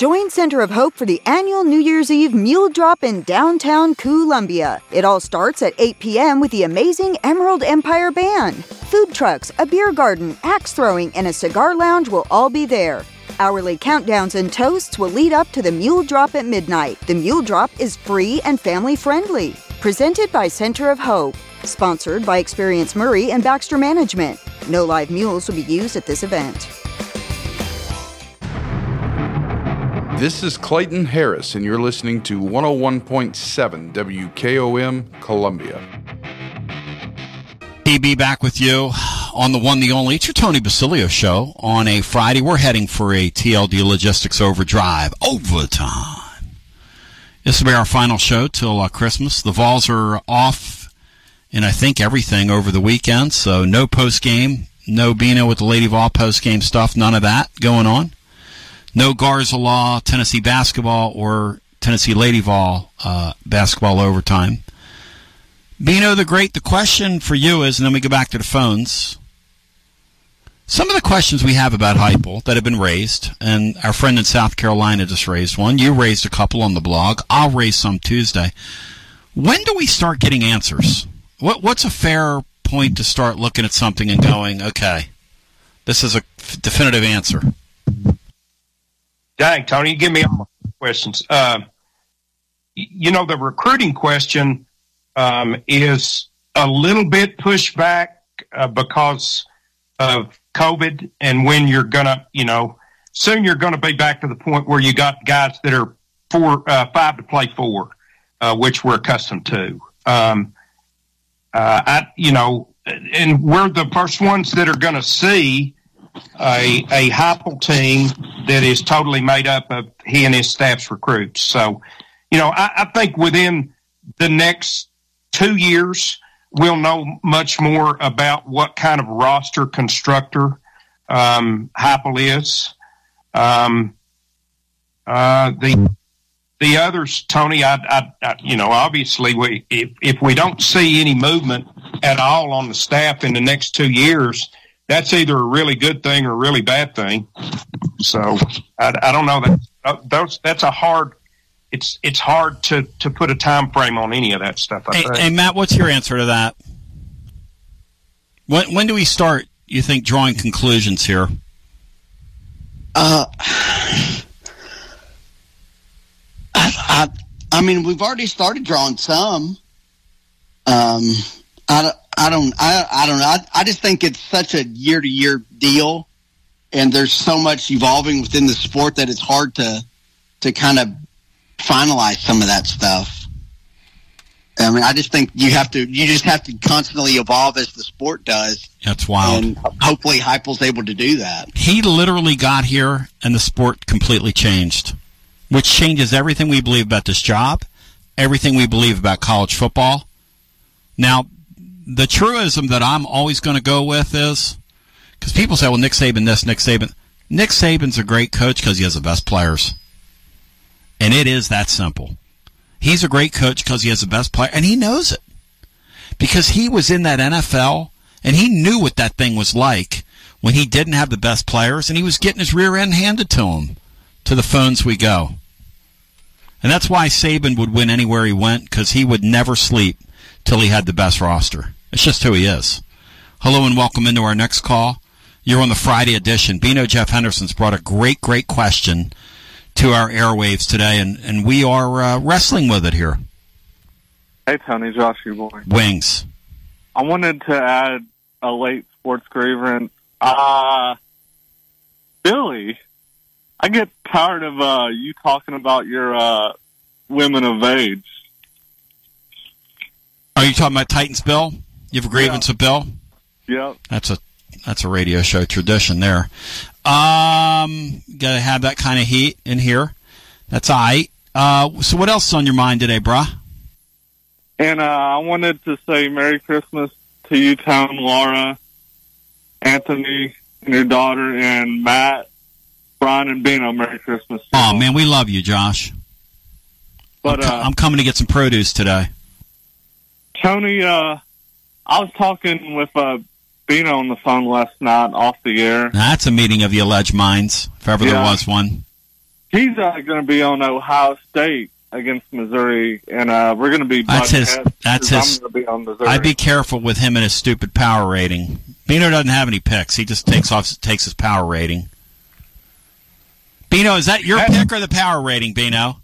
Join Center of Hope for the annual New Year's Eve Mule Drop in downtown Columbia. It all starts at 8 p.m. with the amazing Emerald Empire Band. Food trucks, a beer garden, axe throwing, and a cigar lounge will all be there. Hourly countdowns and toasts will lead up to the Mule Drop at midnight. The Mule Drop is free and family friendly. Presented by Center of Hope. Sponsored by Experience Maury and Baxter Management. No live mules will be used at this event. This is Clayton Harris, and you're listening to 101.7 WKOM Columbia. TB back with you on the one, the only. It's your Tony Basilio show on a Friday. We're heading for a TLD Logistics Overdrive overtime. This will be our final show till uh, Christmas. The Vols are off and I think everything over the weekend, so no post game, no Bino with the Lady Vol post game stuff, none of that going on no Garza Law, Tennessee basketball, or Tennessee Lady Vol uh, basketball overtime. Bino the Great, the question for you is, and then we go back to the phones. Some of the questions we have about Heupel that have been raised, and our friend in South Carolina just raised one. You raised a couple on the blog. I'll raise some Tuesday. When do we start getting answers? What, what's a fair point to start looking at something and going, okay, this is a f- definitive answer? Dang, Tony, you give me all my questions. Uh, you know, the recruiting question um, is a little bit pushed back uh, because of COVID and when you're going to, you know, soon you're going to be back to the point where you got guys that are four, uh, five to play four, uh, which we're accustomed to. Um, uh, I, you know, and we're the first ones that are going to see a a Heupel team that is totally made up of he and his staff's recruits. So, you know, I, I think within the next two years, we'll know much more about what kind of roster constructor um, Heupel is. Um, uh, the the others, Tony, I, I, I, you know, obviously, we if if we don't see any movement at all on the staff in the next two years, that's either a really good thing or a really bad thing. So I, I don't know that uh, those that's a hard. It's it's hard to to put a time frame on any of that stuff. I hey, hey, Matt, what's your answer to that? When when do we start? You think drawing conclusions here? Uh, I, I, I mean, we've already started drawing some. Um, I, don't- I don't, I, I don't know. I, I just think it's such a year to year deal, and there's so much evolving within the sport that it's hard to, to kind of finalize some of that stuff. I mean, I just think you have to, you just have to constantly evolve as the sport does. That's wild. And hopefully Heupel's able to do that. He literally got here, and the sport completely changed, which changes everything we believe about this job, everything we believe about college football. Now, the truism that I'm always going to go with is because people say, well, Nick Saban this, Nick Saban. Nick Saban's a great coach because he has the best players. And it is that simple. He's a great coach because he has the best player, and he knows it. Because he was in that NFL, and he knew what that thing was like when he didn't have the best players, and he was getting his rear end handed to him. To the phones we go. And that's why Saban would win anywhere he went, because he would never sleep till he had the best roster. It's just who he is. Hello and welcome into our next call. You're on the Friday edition. Bino Jeff Henderson's brought a great, great question to our airwaves today, and, and we are uh, wrestling with it here. Hey, Tony, Josh, your boy. Wings. I wanted to add a late sports grievance. Uh, Billy, I get tired of uh, you talking about your uh, women of age. Are you talking about Titans Bill? You have a grievance with Bill? Yep. That's a that's a radio show tradition there. Um, gotta have that kind of heat in here. That's all right. Uh, so what else is on your mind today, brah? And uh, I wanted to say Merry Christmas to you, Tom, Laura, Anthony, and your daughter, and Matt, Brian, and Bino. Merry Christmas. Oh man, we love you, Josh. But I'm, co- uh, I'm coming to get some produce today. Tony, uh, I was talking with uh, Bino on the phone last night off the air. That's a meeting of the alleged minds, if ever there was one. He's uh, going to be on Ohio State against Missouri, and uh, we're going to be. That's his- heads that's 'cause his- I'm be on Missouri. I'd be careful with him and his stupid power rating. Bino doesn't have any picks. He just takes off takes his power rating. Bino, is that your pick or the power rating, Bino?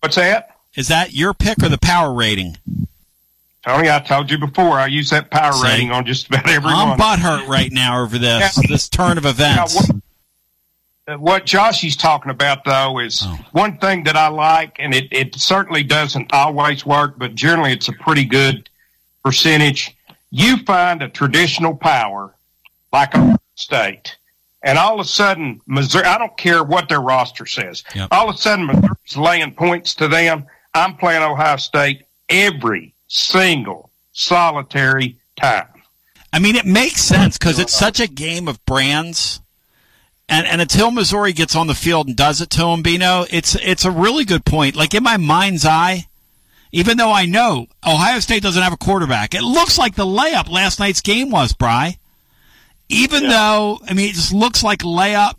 What's that? Is that your pick or the power rating? Tony, I told you before, I use that power See? rating on just about every I'm butthurt right now over this this turn of events. Uh, what Joshy's talking about though is Oh. one thing that I like, and it, it certainly doesn't always work, but generally it's a pretty good percentage. You find a traditional power like a state, and all of a sudden Missouri, I don't care what their roster says, all of a sudden Missouri's laying points to them. I'm playing Ohio State every single solitary time. I mean, it makes sense because it's such a game of brands. And, and until Missouri gets on the field and does it to them, Bino, it's it's a really good point. Like in my mind's eye, even though I know Ohio State doesn't have a quarterback, it looks like the layup last night's game was, Bry. Even though I mean, it just looks like layup.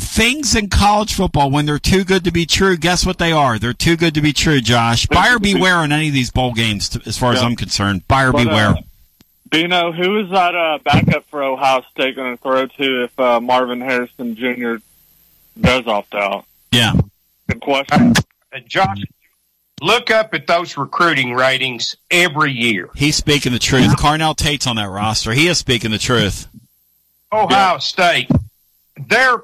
Things in college football, when they're too good to be true, guess what they are? They're too good to be true, Josh. Buyer beware on any of these bowl games, as far as I'm concerned. Buyer But, uh, beware. Bino, who is that uh, backup for Ohio State going to throw to if uh, Marvin Harrison Jr. does opt out? Yeah. Good question. Uh, Josh, look up at those recruiting ratings every year. He's speaking the truth. Carnell Tate's on that roster. He is speaking the truth. Ohio State, their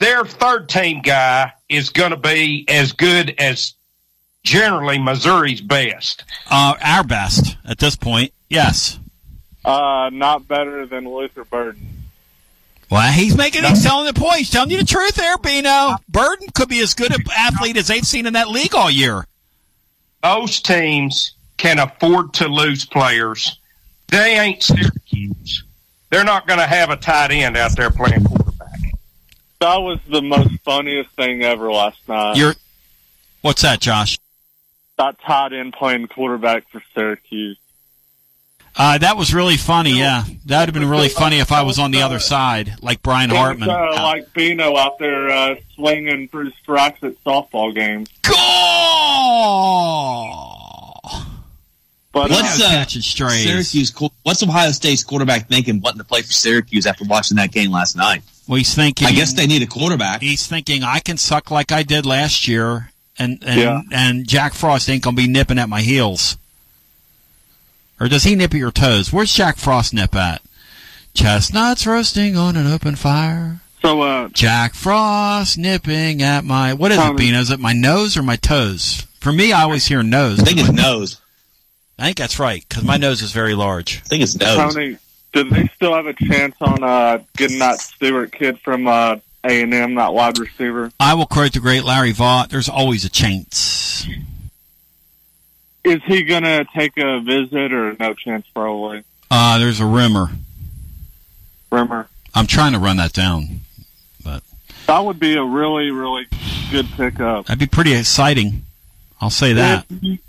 their third team guy is going to be as good as generally Missouri's best. Uh, our best at this point. Yes. Uh, not better than Luther Burden. Well, he's making, he's telling the point. He's telling you the truth there, Bino. Burden could be as good an athlete as they've seen in that league all year. Those teams can afford to lose players. They ain't Syracuse. They're not going to have a tight end out there playing quarterback. That was the most funniest thing ever last night. You're, what's that, Josh? that tight end playing quarterback for Syracuse. Uh, that was really funny. Yeah, that would have been really funny if I was on the other side, like Brian It was, Hartman. uh, like Bino out there uh, swinging through strikes at softball games. But what's uh, uh, catching strays. Syracuse? What's Ohio State's quarterback thinking, wanting to play for Syracuse after watching that game last night? Well, he's thinking. I guess they need a quarterback. He's thinking I can suck like I did last year, and and Yeah. and Jack Frost ain't gonna be nipping at my heels. Or does he nip at your toes? Where's Jack Frost nip at? Chestnuts roasting on an open fire. So, uh, Jack Frost nipping at my what is it, Tommy. Beano? Is it my nose or my toes? For me, I always hear nose. I think it's nose. I think that's right because my nose is very large. I think it's Tony, do they still have a chance on uh, getting that Stewart kid from uh, A and M, that wide receiver? I will quote the great Larry Vaught. There's always a chance. Is he gonna take a visit or no chance? Probably. Uh, there's a rumor. Rumor. I'm trying to run that down. but That would be a really, really good pickup. That'd be pretty exciting. I'll say that. If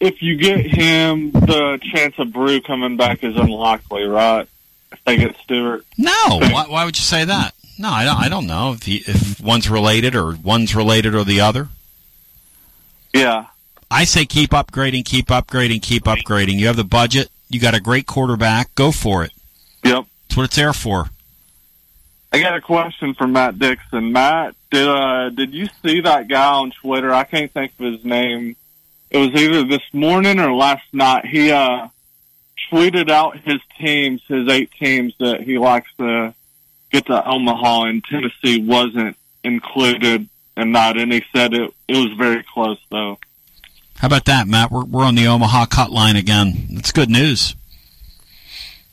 if you get him, the chance of Bru coming back is unlikely, right? If they get Stewart. No. Why, why would you say that? No, I don't. I don't know if he, if one's related or one's related or the other. Yeah. I say keep upgrading, keep upgrading, keep upgrading. You have the budget. You got a great quarterback. Go for it. Yep. That's what it's there for. I got a question for Matt Dixon. Matt, did uh, did you see that guy on Twitter? I can't think of his name. It was either this morning or last night. He uh, tweeted out his teams, his eight teams that he likes to get to Omaha, and Tennessee wasn't included in that. And he said it it was very close though. How about that, Matt? We're, we're on the Omaha cut line again. That's good news.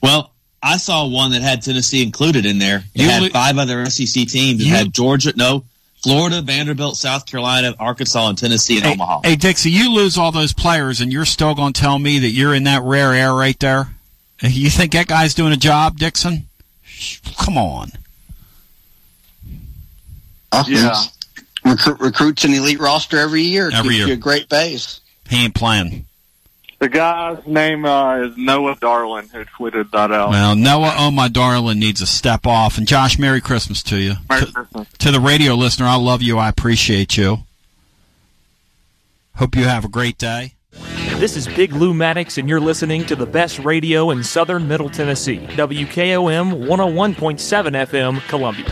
Well, I saw one that had Tennessee included in there. It You had five other SEC teams. It You- had Georgia, no, Florida, Vanderbilt, South Carolina, Arkansas, and Tennessee and Hey, Omaha. hey, Dixie, you lose all those players, and you're still going to tell me that you're in that rare air right there? You think that guy's doing a job, Dixon? Come on. Yeah. Recruit, recruits an elite roster every year. Every Gives year. a great base. He ain't playing. The guy's name uh, is Noah Darlin, who tweeted that out. Well, Noah, oh my darling, needs a step off. And Josh, Merry Christmas to you. Merry To- Christmas. to the radio listener, I love you. I appreciate you. Hope you have a great day. This is Big Lou Maddox, and you're listening to the best radio in southern Middle Tennessee. WKOM 101.7 FM, Columbia.